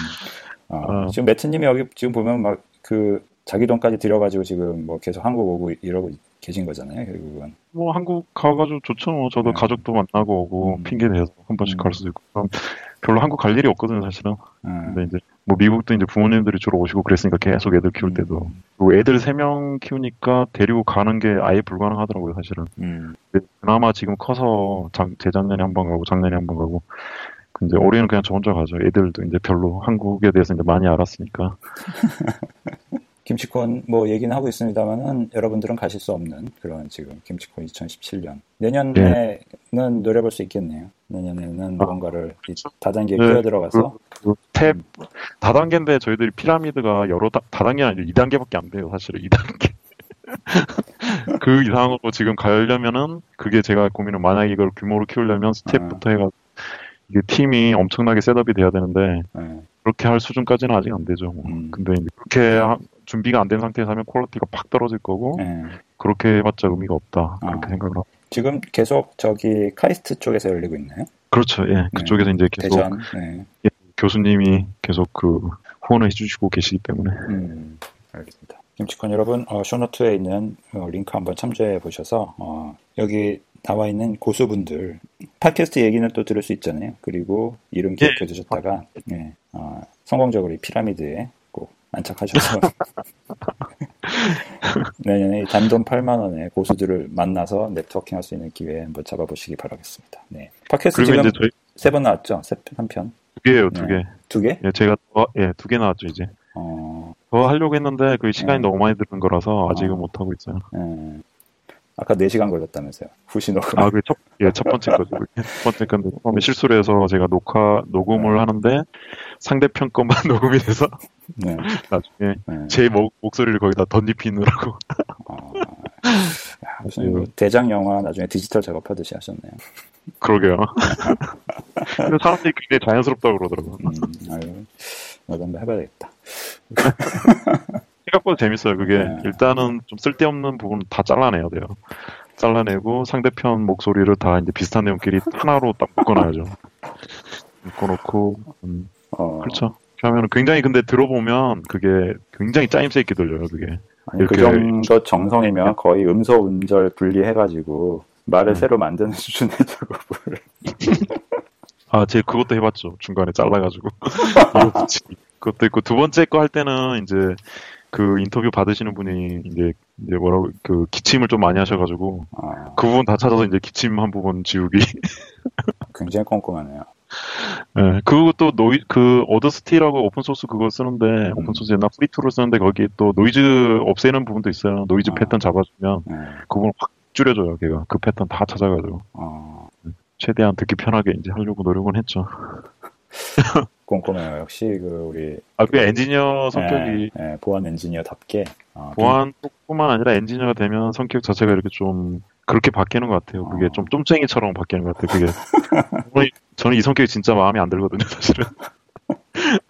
어, 어. 지금 매트님이 여기 지금 보면 막 그 자기 돈까지 들여가지고 지금 뭐 계속 한국 오고 이러고 계신 거잖아요. 결국은. 뭐 한국 가가지고 좋죠. 뭐 저도 네. 가족도 만나고 오고 음. 핑계 대서 한 번씩 음. 갈 수도 있고. 별로 한국 갈 일이 없거든요, 사실은. 예. 근데 이제 뭐 미국도 이제 부모님들이 주로 오시고 그랬으니까 계속 애들 키울 때도. 그리고 애들 세 명 키우니까 데리고 가는 게 아예 불가능하더라고요 사실은. 음. 그나마 지금 커서 작, 재작년에 한 번 가고 작년에 한 번 가고. 근데 올해는 그냥 저 혼자 가죠. 애들도 이제 별로 한국에 대해서 이제 많이 알았으니까 김치콘 뭐 얘기는 하고 있습니다만은 여러분들은 가실 수 없는 그런 지금 김치콘 2017년 내년에는 노려볼 수 있겠네요. 내년에는 아, 뭔가를 이 다단계에 네, 끼어들어가서 그 탭 다단계인데 저희들이 피라미드가 여러 다, 다단계가 아니라 2단계밖에 안 돼요 사실은 2단계 그 이상으로 지금 가려면은 그게 제가 고민은 만약 이걸 규모로 키우려면 스텝부터 해가 이게 팀이 엄청나게 setup이 돼야 되는데 예. 그렇게 할 수준까지는 아직 안 되죠. 뭐. 음. 근데 그렇게 하- 준비가 안 된 상태에서 하면 quality가 팍 떨어질 거고 예. 그렇게 해봤자 의미가 없다 그렇게 아. 생각을 하고 지금 계속 저기 카이스트 쪽에서 열리고 있나요? 그렇죠. 예, 그쪽에서 이제 계속 대전. 네. 교수님이 계속 그 후원을 해주시고 계시기 때문에 음, 알겠습니다. 김치콘 여러분, 어, show note에 있는 어, 링크 한번 참조해 보셔서 어, 여기 나와 있는 고수분들 팟캐스트 얘기는 또 들을 수 있잖아요. 그리고 이름 기억해 두셨다가 예, 어, 성공적으로 이 피라미드에 꼭 안착하셔서 내년에 이 단돈 8만 원의 고수들을 만나서 네트워킹 할 수 있는 기회 한번 잡아보시기 바라겠습니다. 네. 팟캐스트 지금 이제 저희 세번 나왔죠? 세, 한 편? 두 개예요, 두 네. 개. 두 개? 예, 제가 더, 예, 두 개 나왔죠 이제. 어, 더 하려고 했는데 그 시간이 네. 너무 많이 드는 거라서 아직은 어. 못 하고 있어요. 예. 아까 4시간 걸렸다면서요. 후시 녹음. 아, 그 첫, 예, 첫 번째 거죠. 그게. 첫 번째 건데 처음에 실수를 해서 제가 녹화 녹음을 하는데 상대편 것만 녹음이 돼서 네. 나중에 네. 제 목, 목소리를 거기다 덧입히느라고. 어, 무슨 뭐 대장 영화 나중에 디지털 작업하듯이 하셨네요. 그러게요. 근데 사람들이 굉장히 자연스럽다고 그러더라고요. 음, 아유, 나도 한번 해봐야겠다. 생각보다 재밌어요. 그게 네. 일단은 좀 쓸데없는 부분 다 잘라내야 돼요. 잘라내고 상대편 목소리를 다 이제 비슷한 내용끼리 하나로 딱 묶어놔야죠. 묶어놓고 음, 어... 그렇죠. 그러면 굉장히 근데 들어보면 그게 굉장히 짜임새 있게 들려요. 그게 아니, 그 정도 정성이면 거의 음소 음절 분리해가지고 말을 음. 새로 만드는 수준의 작업을. 아, 제 그것도 해봤죠. 중간에 잘라가지고. 그것도 있고 두 번째 거 할 때는 이제 그 인터뷰 받으시는 분이 이제 이제 뭐라고 그 기침을 좀 많이 하셔가지고 아. 그 부분 다 찾아서 이제 기침 한 부분 지우기. 굉장히 꼼꼼하네요. 네, 그것도 노이 그 Audacity라고 open source 그거 쓰는데 음. open source 옛날 free tool을 쓰는데 거기 또 노이즈 없애는 부분도 있어요. 노이즈 아. 패턴 잡아주면 네. 그걸 확 줄여줘요. 걔가 그 패턴 다 찾아가지고 아. 최대한 듣기 편하게 이제 하려고 노력은 했죠. 꼼꼼해요. 역시 그 우리 아그 그 엔지니어 성격이 네, 네, 보안 엔지니어답게 어, 보안 뿐만 아니라 엔지니어가 되면 성격 자체가 이렇게 좀 그렇게 바뀌는 것 같아요. 그게 어. 좀 쫌쟁이처럼 바뀌는 것 같아요. 그게 저는 이 성격이 진짜 마음에 안 들거든요, 사실은.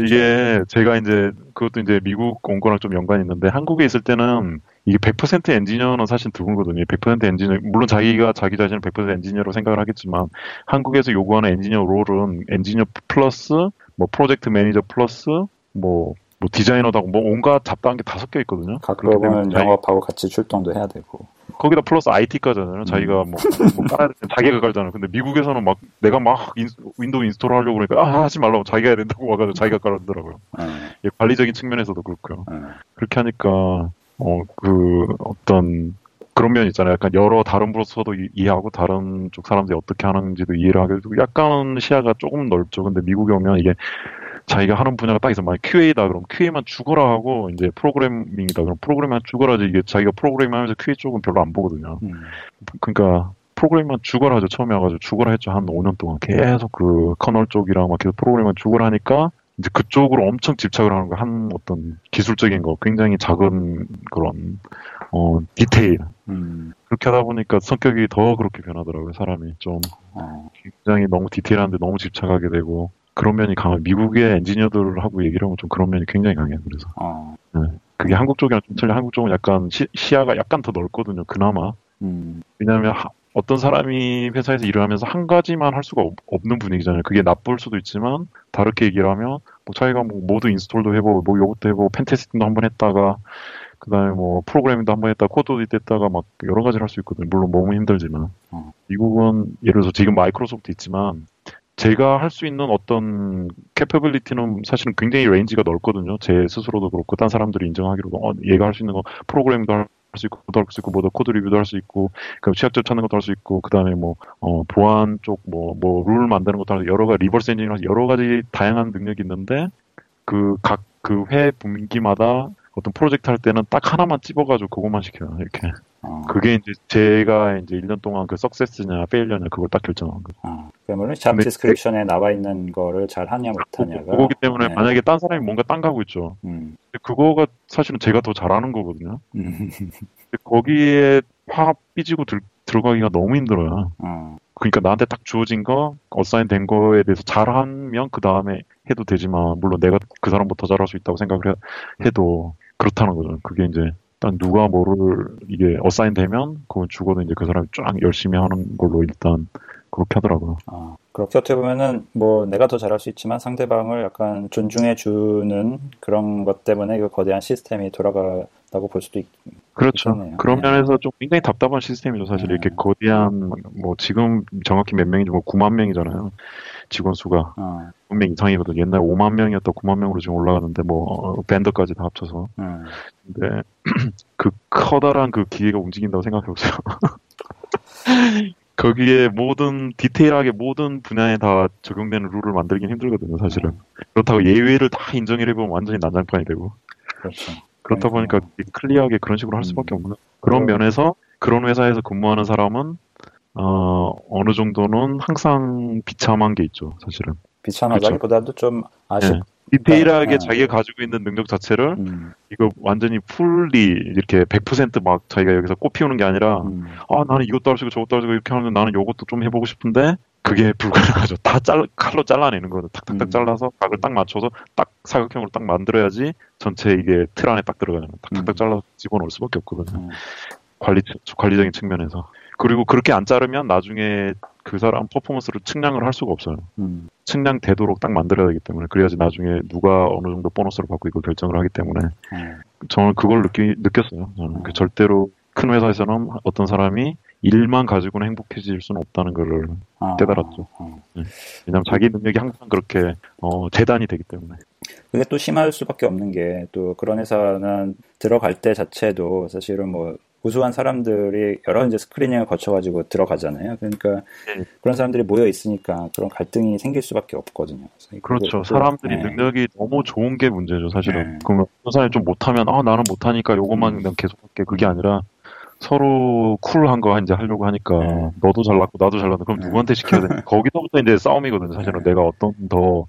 이게 제가 이제 그것도 이제 미국 온 거랑 좀 연관이 있는데 한국에 있을 때는 이게 100% 엔지니어는 사실 드문거든요. 100% 엔지니어 물론 자기가 자기 자신을 100% 엔지니어로 생각을 하겠지만 한국에서 요구하는 엔지니어 role은 엔지니어 플러스 뭐 project manager 플러스 뭐, 뭐 디자이너다고 뭐 온갖 잡다한 게 다 섞여 있거든요. 가끔은 영업하고 같이 출동도 해야 되고. 거기다 플러스 IT까잖아요. 음. 자기가 뭐, 뭐 깔아야 되 자기가 깔잖아요. 근데 미국에서는 막 내가 막 인, 윈도우 install 하려고 그러니까 아 하지 말라고 자기가 해야 된다고 와가지고 자기가 깔아주더라고요. 음. 관리적인 측면에서도 그렇고요. 음. 그렇게 하니까 어, 그, 어떤, 그런 면 있잖아요. 약간 여러 다른 브로서도 이해하고 다른 쪽 사람들이 어떻게 하는지도 이해를 하게 되고 약간 시야가 조금 넓죠. 근데 미국에 오면 이게 자기가 하는 분야가 딱 있어. 만약 QA다 그럼 QA만 죽어라 하고 이제 프로그래밍이다 그럼 프로그래밍만 죽어라지 이게 자기가 프로그래밍 하면서 QA 쪽은 별로 안 보거든요. 음. 그러니까 프로그램만 죽어라 하죠. 처음에 와가지고 죽어라 했죠. 한 5년 동안 계속 그 커널 쪽이랑 막 계속 프로그램만 죽어라 하니까 이제 그쪽으로 엄청 집착을 하는 거, 한 어떤 기술적인 거, 굉장히 작은 그런, 어, 디테일. 음. 그렇게 하다 보니까 성격이 더 그렇게 변하더라고요, 사람이. 좀, 어. 굉장히 너무 디테일한데 너무 집착하게 되고, 그런 면이 강해. 미국의 엔지니어들하고 얘기를 하면 좀 그런 면이 굉장히 강해요, 그래서. 어. 네. 그게 한국 쪽이랑 좀 틀려. 한국 쪽은 약간 시, 야가 약간 더 넓거든요, 그나마. 음. 왜냐하면 어떤 사람이 회사에서 일을 하면서 한 가지만 할 수가 없, 는 분위기잖아요. 그게 나쁠 수도 있지만 다르게 얘기를 하면 뭐 자기가 뭐 모두 install도 해보고 뭐 요것도 해보고 pen testing도 한번 했다가 그다음에 뭐 프로그래밍도 한번 했다 코드 audit 했다가 막 여러 가지를 할 수 있거든요. 물론 너무 힘들지만 어. 미국은 예를 들어서 지금 마이크로소프트 있지만 제가 할 수 있는 어떤 capability는 사실은 굉장히 range가 넓거든요. 제 스스로도 그렇고 딴 사람들이 인정하기로도 어, 얘가 할 수 있는 거 프로그래밍도 할 할수 있고 코드 할수 있고 뭐 코드 review도 할 수 있고 그 취약점 찾는 것도 할 수 있고 그 다음에 뭐 어, 보안 쪽 뭐 뭐 룰 만드는 것도 할 여러 가지 reverse engineering해서 여러 가지 다양한 능력이 있는데 그 각 그 회 분기마다 어떤 프로젝트 할 때는 딱 하나만 찝어가지고 그것만 시켜요 이렇게 어. 그게 이제 제가 이제 1년 동안 그 success냐 failure냐 그걸 딱 결정한 거죠. 어. 그러면 job description에 나와 있는 거를 잘 하냐 못하냐가 그거기 때문에 네. 만약에 딴 사람이 뭔가 딴 거 하고 있죠. 음. 그거가 사실은 제가 더 잘하는 거거든요. 음. 거기에 확 삐집고 들, 들어가기가 너무 힘들어요. 어. 그러니까 나한테 딱 주어진 거, assign 된 거에 대해서 잘하면 그 다음에 해도 되지만, 물론 내가 그 사람보다 더 잘할 수 있다고 생각을 해, 해도 그렇다는 거죠. 그게 이제 딱 누가 뭐를 이게 어사인 되면 그건 죽어도 이제 그 사람이 쫙 열심히 하는 걸로 일단 그렇게 하더라고요. 아, 그렇게 어떻게 보면은 뭐 내가 더 잘할 수 있지만 상대방을 약간 존중해 주는 그런 것 때문에 그 거대한 시스템이 돌아가 다고 볼 수도 있, 그렇죠. 있겠네요. 그런 네. 면에서 좀 굉장히 답답한 시스템이죠. 사실 네. 이렇게 거대한 뭐 지금 정확히 몇 명인지 뭐 9만 명이잖아요. 직원 수가 어. 9명 이상이거든. 옛날 5만 명이었다 9만 명으로 지금 올라가는데 뭐 밴드까지 다 합쳐서. 음. 근데 그 커다란 그 기계가 움직인다고 생각해 보세요. 거기에 모든 디테일하게 모든 분야에 다 적용되는 룰을 만들긴 힘들거든요, 사실은. 음. 그렇다고 예외를 다 인정을 해보면 완전히 난장판이 되고. 그렇죠. 그렇다 네. 보니까 클리어하게 그런 식으로 할 수밖에 음. 없는 그런 면에서 그런 회사에서 근무하는 사람은 어, 어느 정도는 항상 비참한 게 있죠, 사실은. 비참하다기보다도 좀 아쉽, 네. 디테일하게 아. 자기가 가지고 있는 능력 자체를 음, 이거 완전히 풀리 이렇게 100%막 자기가 여기서 꽃피우는 게 아니라 음, 아 나는 이것도 할 수 있고 저것도 할 수 있고 이렇게 하면 나는 이것도 좀 해보고 싶은데 그게 불가능하죠. 다 잘, 칼로 잘라내는 거죠. 탁탁탁 음. 잘라서 각을 딱 맞춰서 딱 사각형으로 딱 만들어야지 전체 이게 틀 안에 딱 들어가는 거예요. 탁탁탁 음. 잘라서 집어넣을 수밖에 없거든요. 음. 관리 관리적인 측면에서 그리고 그렇게 안 자르면 나중에 그 사람 퍼포먼스를 측량을 할 수가 없어요. 음. 측량 되도록 딱 만들어야 되기 때문에 그래야지 나중에 누가 어느 정도 보너스를 받고 이걸 결정을 하기 때문에 음. 저는 그걸 느끼, 느꼈어요. 저는 그 절대로 큰 회사에서는 어떤 사람이 일만 가지고는 행복해질 수는 없다는 거를 아, 깨달았죠. 어. 왜냐하면 자기 능력이 항상 그렇게 어, 재단이 되기 때문에 그게 또 심할 수밖에 없는 게 또 그런 회사는 들어갈 때 자체도 사실은 뭐 우수한 사람들이 여러 이제 스크리닝을 거쳐가지고 들어가잖아요. 그러니까 네. 그런 사람들이 모여 있으니까 그런 갈등이 생길 수밖에 없거든요. 그렇죠. 사람들이 네. 능력이 너무 좋은 게 문제죠, 사실은. 네. 그러면 사람이 좀 못하면 아 나는 못하니까 요것만 음. 그냥 계속할게 그게 아니라 서로 쿨한 거 이제 하려고 하니까 네. 너도 잘났고 나도 잘났고 그럼 네. 누구한테 시켜야 돼? 거기서부터 이제 싸움이거든요. 사실은 네. 내가 어떤 더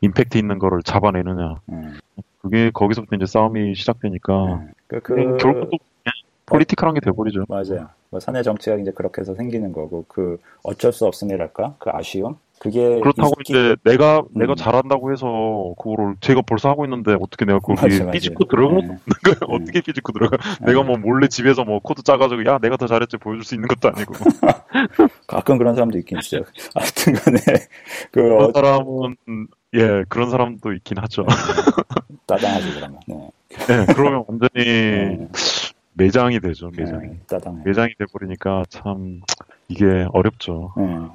임팩트 있는 거를 잡아내느냐. 음, 그게 거기서부터 이제 싸움이 시작되니까 네. 그, 그, 음, 결국 또 political한 게 돼버리죠. 맞아요. 뭐 사내 정치가 이제 그렇게 해서 생기는 거고 그 어쩔 수 없음이랄까 그 아쉬움 그게 그렇다고 이제 내가 내가 음. 잘한다고 해서 그거를 제가 벌써 하고 있는데 어떻게 내가 맞아. 삐집고 들어가는 네. 거야? 어떻게 삐집고 들어가? 내가 뭐 몰래 집에서 뭐 코드 짜가지고 야 내가 더 잘했지 보여줄 수 있는 것도 아니고 가끔 그런 사람도 있긴 있어요. 아무튼간에 그 그런 어, 사람은 예 그런 사람도 있긴 하죠. 따당하지 그러면. 네. 예, 그러면 완전히 네. 매장이 되죠 매장이 네, 따당해. 매장이 돼버리니까 참 이게 어렵죠. 네.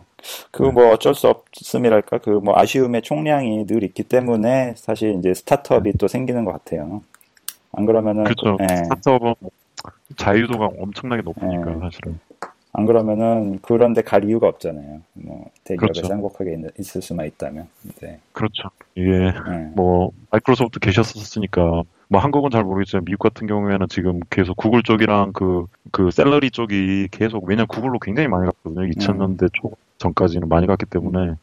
그 뭐 어쩔 수 없음이랄까 그 뭐 아쉬움의 총량이 늘 있기 때문에 사실 이제 스타트업이 또 생기는 것 같아요. 안 그러면은 그렇죠. 예, 스타트업은 자유도가 엄청나게 높으니까 네. 사실은 안 그러면은 그런데 갈 이유가 없잖아요. 뭐 대기업에서 그렇죠. 행복하게 있- 있을 수만 있다면. 네. 그렇죠. 이게 네. 뭐 마이크로소프트 계셨었으니까 뭐 한국은 잘 모르겠지만 미국 같은 경우에는 지금 계속 구글 쪽이랑 그그 셀러리 쪽이 계속 왜냐 면 구글로 굉장히 많이 갔거든요. 2000년대 초 전까지는 많이 갔기 때문에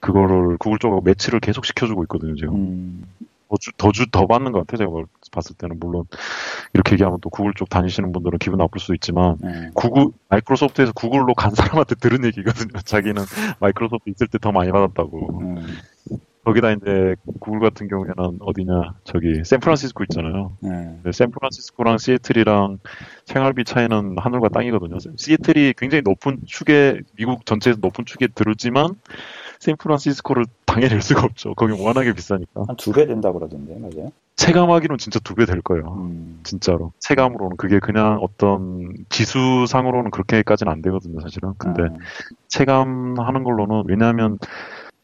그거를 구글 쪽하고 매치를 계속 시켜주고 있거든요. 지금 음, 더주더주 더 받는 것 같아요. 제가 봤을 때는 물론 이렇게 얘기하면 또 구글 쪽 다니시는 분들은 기분 나쁠 수 있지만 네. 구글 마이크로소프트에서 구글로 간 사람한테 들은 얘기거든요. 자기는 마이크로소프트 있을 때 더 많이 받았다고. 음, 거기다 이제 구글 같은 경우에는 어디냐 저기 샌프란시스코 있잖아요. 네. 네, 샌프란시스코랑 시애틀이랑 생활비 차이는 하늘과 땅이거든요. 시애틀이 굉장히 높은 축에 미국 전체에서 높은 축에 들었지만 샌프란시스코를 당해낼 수가 없죠. 거기 워낙에 비싸니까. 한 두 배 된다 그러던데 맞아요? 체감하기로는 진짜 두 배 될 거예요. 음, 진짜로 체감으로는 그게 그냥 어떤 지수상으로는 그렇게까지는 안 되거든요, 사실은. 근데 아, 체감하는 걸로는 왜냐하면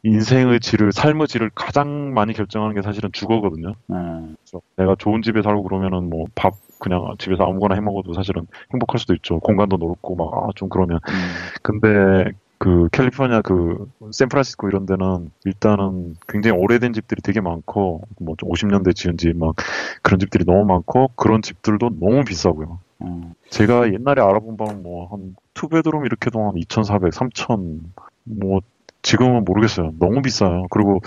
인생의 질을 삶의 질을 가장 많이 결정하는 게 사실은 주거거든요. 아, 그래서 내가 좋은 집에 살고 그러면은 뭐 밥 그냥 집에서 아무거나 해 먹어도 사실은 행복할 수도 있죠. 공간도 넓고 막 아 좀 그러면. 음, 근데 그 캘리포니아 그 샌프란시스코 이런 데는 일단은 굉장히 오래된 집들이 되게 많고 뭐좀 50년대 지은 집 막 그런 집들이 너무 많고 그런 집들도 너무 비싸고요. 음, 제가 옛날에 알아본 바는 뭐 한 투베드룸 이렇게 한 2,400, 3,000 뭐 지금은 모르겠어요. 너무 비싸요. 그리고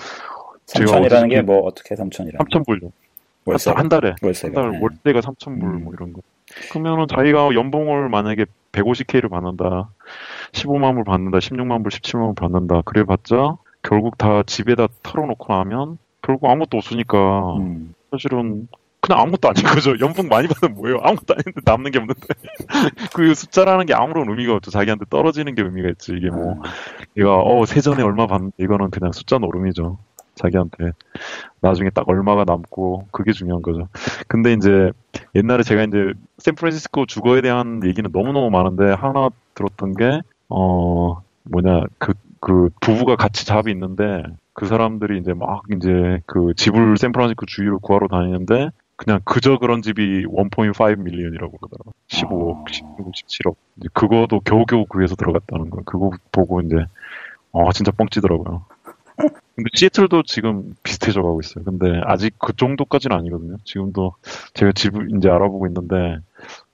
제가 삼천이라는 게 어디서 뭐 어떻게 삼천이라는 3,000불요. 월세 한 달에 월세가 한달 네. 월세가 3,000불 음. 뭐 이런 거. 그러면은 자기가 연봉을 만약에 150K를 받는다, 15만 불 받는다, 16만 불, 17만 불 받는다. 그래봤자 결국 다 집에다 털어놓고 나면 결국 아무것도 없으니까 음, 사실은 그냥 아무것도 아닌 거죠. 연봉 많이 받으면 뭐예요? 아무것도 아닌데 남는 게 없는데. 그 숫자라는 게 아무런 의미가 없죠. 자기한테 떨어지는 게 의미가 있지. 이게 뭐 아, 얘가 어 세전에 얼마 받는데 이거는 그냥 숫자 노름이죠. 자기한테 나중에 딱 얼마가 남고 그게 중요한 거죠. 근데 이제 옛날에 제가 이제 샌프란시스코 주거에 대한 얘기는 너무너무 많은데 하나 들었던 게 어 뭐냐 그 그 부부가 같이 잡이 있는데 그 사람들이 이제 막 이제 그 집을 샌프란시스코 주위로 구하러 다니는데 그냥 그저 그런 집이 1.5 million이라고 그러더라고요. 15억, 아. 16억, 17억. 이제 그거도 겨우겨우 구해서 들어갔다는 거예요. 그거 보고 이제 아 진짜 뻥치더라고요. 근데 시애틀도 지금 비슷해져 가고 있어요. 근데 아직 그 정도까지는 아니거든요. 지금도 제가 집을 이제 알아보고 있는데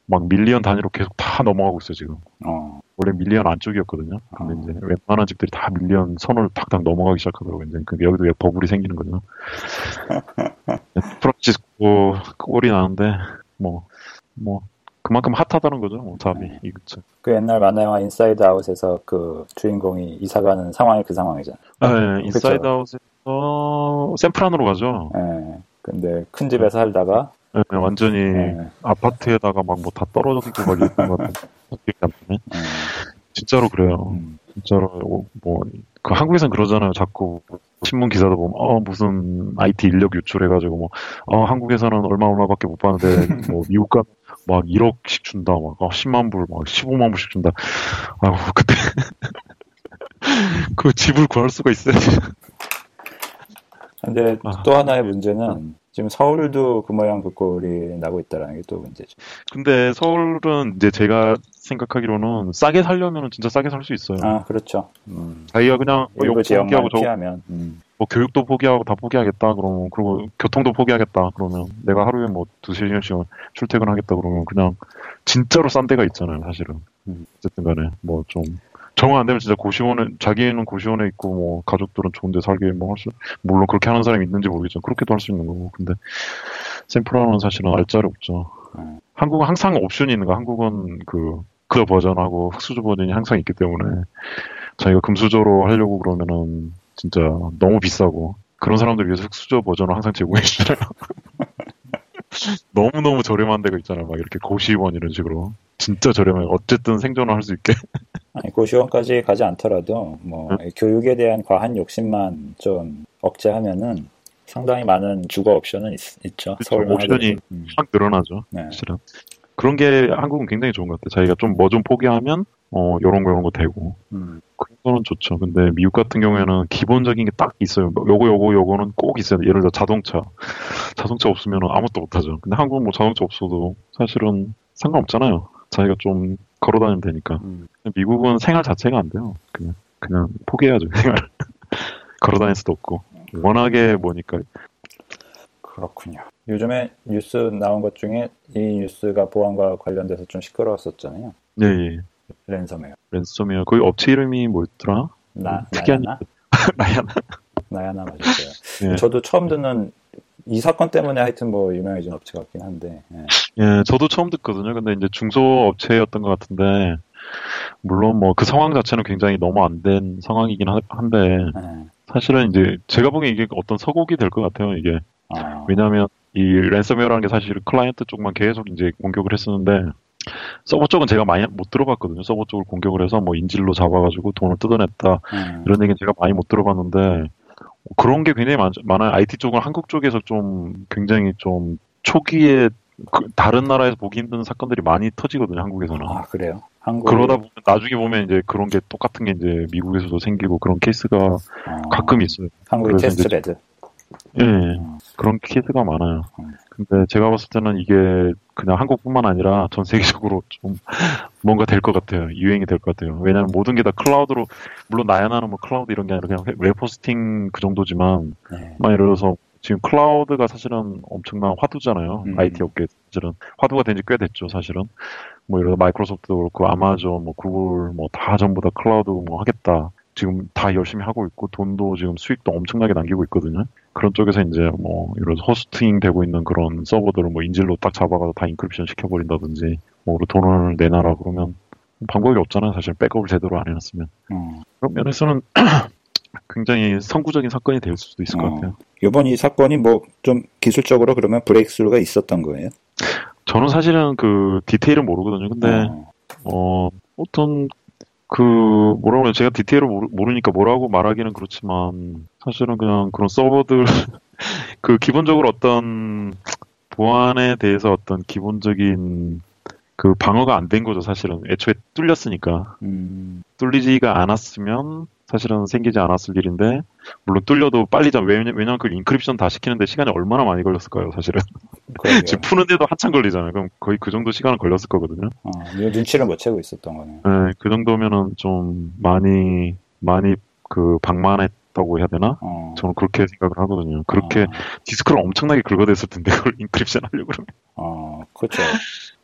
막 million 단위로 계속 다 넘어가고 있어요 지금. 어, 원래 million 안쪽이었거든요. 근데 어. 이제 웬만한 집들이 다 million 선을 탁탁 넘어가기 시작하더라고요. 이제 그 여기도 왜 버블이 생기는 거죠. 프란시스코 꼴이 나는데 뭐 뭐 그만큼 hot하다는 거죠. 뭐 답이 네. 이거죠. 그 옛날 만화 영화 Inside Out에서 그 주인공이 이사가는 상황이 그 상황이잖아. 아, 예, Inside. Out에서 샌프란으로 가죠. 예. 근데 큰 집에 살다가 예, 완전히 예. 아파트에다가 막 뭐 다 떨어져 있고 막 이런 것 같은 기억이 안 나네. 예. 진짜로 그래요. 음. 진짜로 뭐 그 한국에선 그러잖아요. 자꾸 신문 기사도 보면 어 무슨 IT 인력 유출해가지고 뭐 어, 한국에서는 얼마 얼마밖에 못 받는데 뭐 미국 가면 막 1억씩 준다 막 어, 10만 불 막 15만 불씩 준다. 아우 그때 그 집을 구할 수가 있어요. 근데 아. 또 하나의 문제는 지금 서울도 그 모양 그 꼴이 나고 있다는 게 또 문제죠. 근데 서울은 이제 제가 생각하기로는 싸게 살려면 진짜 싸게 살 수 있어요. 아 그렇죠. 음. 자기가 그냥 뭐욕 포기하고 저 피하면 음. 뭐 교육도 포기하고 다 포기하겠다 그러면 그리고 교통도 포기하겠다 그러면 내가 하루에 뭐 두세 시간씩 출퇴근하겠다 그러면 그냥 진짜로 싼 데가 있잖아요 사실은 음. 어쨌든 간에 뭐 좀 정안 되면 진짜 고시원에 자기는 고시원에 있고 뭐 가족들은 좋은데 살게 뭐 할 수 물론 그렇게 하는 사람이 있는지 모르겠지만 그렇게도 할 수 있는 거고 근데 샘플하는 사실은 알짜리 없죠 음. 한국은 항상 옵션이 있는 거 한국은 그 그 버전하고 흑수저 버전이 항상 있기 때문에 자기가 금수저로 하려고 그러면은 진짜 너무 비싸고 그런 사람들 위해서 흑수저 버전을 항상 제공해 주잖아요. 너무너무 저렴한 데가 있잖아요. 막 이렇게 고시원 이런 식으로. 진짜 저렴해. 어쨌든 생존을 할 수 있게. 아니 고시원까지 가지 않더라도 뭐 교육에 대한 과한 욕심만 좀 억제하면은 상당히 많은 주거 옵션은 있, 죠 서울만 옵션이. 음. 확 늘어나죠. 네. 사실은. 그런 게 한국은 굉장히 좋은 것 같아요. 자기가 좀 뭐 좀 포기하면 어 요런 거 요런 거 되고. 음. 그런 거는 좋죠. 근데 미국 같은 경우에는 기본적인 게 딱 있어요. 뭐 요거 요거 요거는 꼭 있어요. 예를 들어 자동차. 자동차 없으면 아무것도 못 하죠. 근데 한국은 뭐 자동차 없어도 사실은 상관없잖아요. 자기가 좀 걸어 다니면 되니까. 음. 미국은 생활 자체가 안 돼요. 그냥 그냥 포기해야죠. 생활. 걸어 다닐 수도 없고. 워낙에 뭐니까 그렇군요. 요즘에 뉴스 나온 것 중에 이 뉴스가 보안과 관련돼서 좀 시끄러웠었잖아요. 예, 예. 랜섬웨어. 랜섬웨어 거기 업체 이름이 뭐였더라? 나, 특이한 나야나? 나야나. 나야나 맞았어요. 예. 저도 처음 듣는 이 사건 때문에 하여튼 뭐 유명해진 업체 같긴 한데. 예. 예, 저도 처음 듣거든요. 근데 이제 중소업체였던 것 같은데, 물론 뭐 그 상황 자체는 굉장히 너무 안 된 상황이긴 하- 한데, 예. 사실은 이제 제가 보기엔 이게 어떤 서곡이 될 것 같아요, 이게. 아, 왜냐하면 이 랜섬웨어라는 게 사실 클라이언트 쪽만 계속 이제 공격을 했었는데, 서버 쪽은 제가 많이 못 들어봤거든요. 서버 쪽을 공격을 해서 뭐 인질로 잡아가지고 돈을 뜯어냈다. 예. 이런 얘기는 제가 많이 못 들어봤는데 그런 게 굉장히 많, 많아요. IT 쪽은 한국 쪽에서 좀 굉장히 좀 초기에 그 다른 나라에서 보기 힘든 사건들이 많이 터지거든요. 한국에서는. 아, 그래요. 한국. 그러다 보면 나중에 보면 이제 그런 게 똑같은 게 이제 미국에서도 생기고 그런 케이스가 어, 가끔 있어요. 한국의 이제 test bed. 예, 음. 그런 케이스가 많아요. 음. 근데 제가 봤을 때는 이게 그냥 한국뿐만 아니라 전 세계적으로 좀 뭔가 될 것 같아요. 유행이 될 것 같아요. 왜냐하면 모든 게 다 클라우드로 물론 나야나는 뭐 클라우드 이런 게 아니라 그냥 웹 호스팅 그 정도지만 네. 막 예를 들어서 지금 클라우드가 사실은 엄청난 화두잖아요. 음. IT 업계 사실은 화두가 된 지 꽤 됐죠. 사실은 뭐 예를 들어 마이크로소프트도 그렇고 아마존, 뭐 구글 뭐 다 전부 다 클라우드 뭐 하겠다. 지금 다 열심히 하고 있고 돈도 지금 수익도 엄청나게 남기고 있거든요. 그런 쪽에서 이제 뭐 이런 hosting 되고 있는 그런 서버들을 뭐 인질로 딱 잡아가서 다 encryption 시켜버린다든지 뭐 돈을 내놔라 그러면 방법이 없잖아요. 사실 백업을 제대로 안 해놨으면 음. 그런 면에서는 굉장히 선구적인 사건이 될 수도 있을 것 어. 같아요. 이번 이 사건이 뭐 좀 기술적으로 그러면 브레이크스루가 있었던 거예요? 저는 사실은 그 디테일은 모르거든요. 근데 어, 어 어떤 그 뭐라고 해요? 제가 디테일을 모르, 모르 니까 뭐라고 말하기는 그렇지만 사실은 그냥 그런 서버들 그 기본적으로 어떤 보안에 대해서 어떤 기본적인 그 방어가 안 된 거죠. 사실은 애초에 뚫렸으니까 음, 뚫리지가 않았으면 사실은 생기지 않았을 일인데 물론 뚫려도 빨리 잡 왜냐 왜냐면 그 encryption 다 시키는데 시간이 얼마나 많이 걸렸을까요? 사실은. 지금 푸는데도 한참 걸리잖아요. 그럼 거의 그 정도 시간은 걸렸을 거거든요. 어, 눈치를 못 채고 있었던 거네요. 네, 그 정도면은 좀 많이 많이 그 방만했다고 해야 되나? 어, 저는 그렇게 생각을 하거든요. 그렇게 어, 디스크를 엄청나게 긁어댔을 텐데 그걸 encryption 하려고 그러면 어, 그렇죠.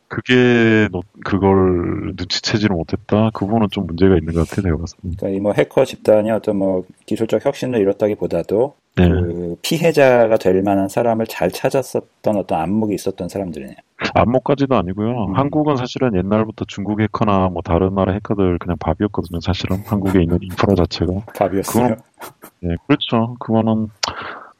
그게 너, 그걸 눈치채지를 못했다. 그 부분은 좀 문제가 있는 것 같아요. 제가 봤을 때. 그러니까 이 뭐 해커 집단이 어떤 뭐 기술적 혁신을 이뤘다기보다도 네. 그 피해자가 될 만한 사람을 잘 찾았었던 어떤 안목이 있었던 사람들이네요. 안목까지도 아니고요. 음. 한국은 사실은 옛날부터 중국 해커나 뭐 다른 나라 해커들 그냥 밥이었거든요. 사실은 한국에 있는 인프라 자체가 밥이었어요. 그건, 네, 그렇죠. 그거는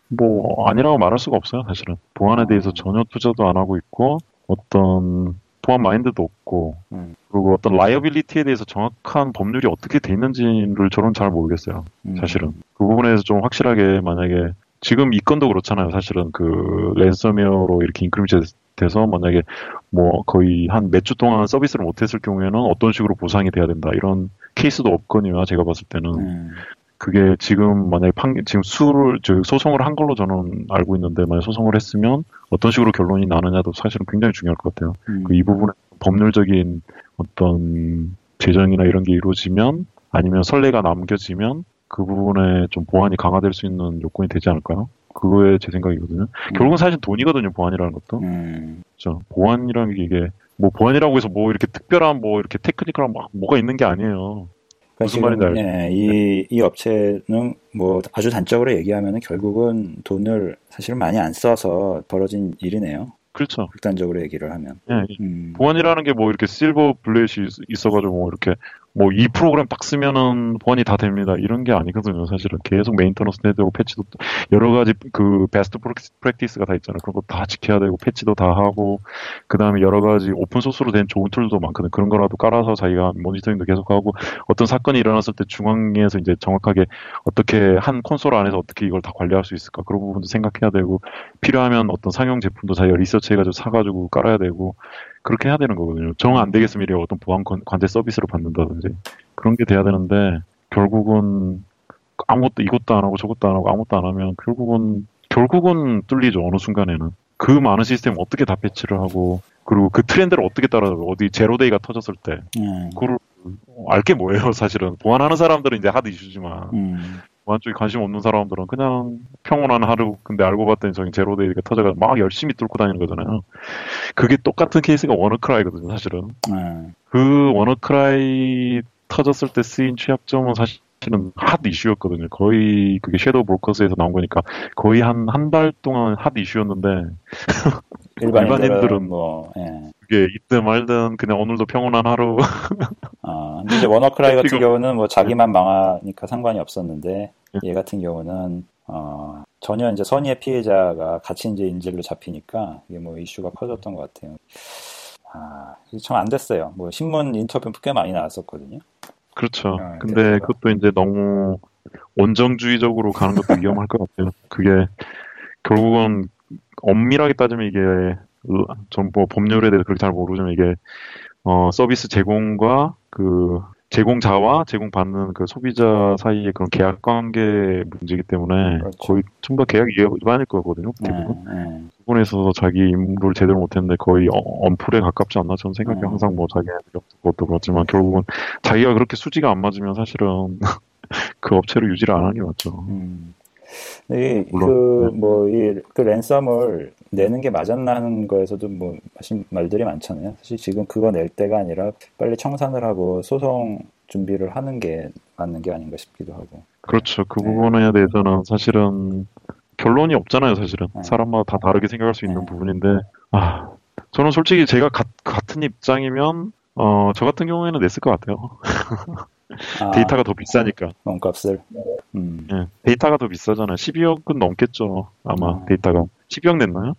뭐 아니라고 말할 수가 없어요. 사실은 보안에 대해서 전혀 투자도 안 하고 있고 어떤 보안 마인드도 없고 음. 그리고 어떤 liability에 대해서 정확한 법률이 어떻게 돼 있는지를 저는 잘 모르겠어요. 음. 사실은 그 부분에서 좀 확실하게 만약에 지금 이 건도 그렇잖아요. 사실은 그 랜섬웨어로 이렇게 encrypt 돼서 만약에 뭐 거의 한 몇 주 동안 서비스를 못했을 경우에는 어떤 식으로 보상이 돼야 된다 이런 케이스도 없거든요. 제가 봤을 때는 음. 그게 지금 만약에 판, 지금 수를, 저 소송을 한 걸로 저는 알고 있는데, 만약 소송을 했으면 어떤 식으로 결론이 나느냐도 사실은 굉장히 중요할 것 같아요. 음. 그 이 부분에 법률적인 어떤 재정이나 이런 게 이루어지면, 아니면 선례가 남겨지면, 그 부분에 좀 보완이 강화될 수 있는 요건이 되지 않을까요? 그거에 제 생각이거든요. 음. 결국은 사실 돈이거든요, 보안이라는 것도. 음. 그렇죠. 보안이라는 게 이게, 뭐 보안이라고 해서 뭐 이렇게 특별한 뭐 이렇게 테크니컬한 막 뭐가 있는 게 아니에요. 그러니까 무슨 말인지 알죠? 예, 이, 이 업체는 뭐 아주 단적으로 얘기하면 결국은 돈을 사실 많이 안 써서 벌어진 일이네요. 그렇죠. 극단적으로 얘기를 하면. 예, 음. 보안이라는 게 뭐 이렇게 실버 블레이이 있어가지고 뭐 이렇게 뭐 이 프로그램 딱 쓰면은 보안이 다 됩니다. 이런 게 아니거든요. 사실은 계속 maintenance 해야 되고 패치도 여러 가지 그 best practice가 다 있잖아요. 그런 거 다 지켜야 되고 패치도 다 하고 그 다음에 여러 가지 오픈 소스로 된 좋은 툴도 많거든 요. 그런 거라도 깔아서 자기가 모니터링도 계속 하고 어떤 사건이 일어났을 때 중앙에서 이제 정확하게 어떻게 한 콘솔 안에서 어떻게 이걸 다 관리할 수 있을까 그런 부분도 생각해야 되고 필요하면 어떤 상용 제품도 자기가 리서치해가지고 사가지고 깔아야 되고 그렇게 해야 되는 거거든요. 정 안 되겠으면 이래 어떤 보안 관제 서비스를 받는다든지. 그런 게 돼야 되는데 결국은 아무것도 이것도 안 하고 저것도 안 하고 아무것도 안 하면 결국은 결국은 뚫리죠. 어느 순간에는. 그 많은 시스템 어떻게 다 패치를 하고 그리고 그 트렌드를 어떻게 따라가고 어디 제로데이가 터졌을 때. 음. 그걸 알게 뭐예요 사실은. 보안하는 사람들은 이제 하드 이슈지만. 음. 보안 쪽에 관심 없는 사람들은 그냥 평온한 하루 근데 알고 봤더니 저기 zero-day가 터져가 막 열심히 뚫고 다니는 거잖아요. 그게 똑같은 케이스가 워너크라이거든요, 사실은. 네. 그 워너크라이 터졌을 때 쓰인 취약점은 사실은 hot issue였거든요. 거의 그게 Shadow Brokers에서 나온 거니까 거의 한 한 달 동안 hot issue였는데 일반인들은 뭐 예. 그게 있든 말든 그냥 오늘도 평온한 하루. 아, 근데 이제 워너크라이 같은 경우는 뭐 자기만 망하니까 상관이 없었는데 예. 얘 같은 경우는 어, 전혀 이제 선의의 피해자가 같이 이제 인질로 잡히니까 이게 뭐 이슈가 커졌던 것 같아요. 아, 참 안 됐어요. 뭐 신문 인터뷰 꽤 많이 나왔었거든요. 그렇죠. 어, 근데 그것도 이제 너무 원정주의적으로 가는 것도 위험할 것 같아요. 그게 결국은 엄밀하게 따지면 이게 전뭐 법률에 대해서 그렇게 잘 모르지만 이게 어 서비스 제공과 그 제공자와 제공받는 그 소비자 사이의 그런 계약 관계 문제이기 때문에 그렇죠. 거의 전부 다 계약 위반일 거거든요. 대부분. 네, 네. 부분에 있어서 자기 임무를 제대로 못했는데 거의 어, 언풀에 가깝지 않나 저는 생각이 네. 항상 뭐 자기 것도 그렇지만 결국은 자기가 그렇게 수지가 안 맞으면 사실은 그 업체를 유지를 안 하는 게 맞죠. 음. 이, 그, 네. 뭐, 이, 그 랜섬을 내는 게 맞았나 하는 거에서도 뭐, 하신 말들이 많잖아요. 사실 지금 그거 낼 때가 아니라 빨리 청산을 하고 소송 준비를 하는 게 맞는 게 아닌가 싶기도 하고. 그렇죠. 그 네. 부분에 대해서는 사실은 결론이 없잖아요, 사실은. 네. 사람마다 다 다르게 생각할 수 있는 네. 부분인데, 아, 저는 솔직히 제가 가, 같은 입장이면, 어, 저 같은 경우에는 냈을 것 같아요. 아, 데이터가 더 비싸니까. 몸값을. 음. 네, 데이터가 더 비싸잖아요. 12억은 넘겠죠. 아마 음. 데이터가. 12억 냈나요?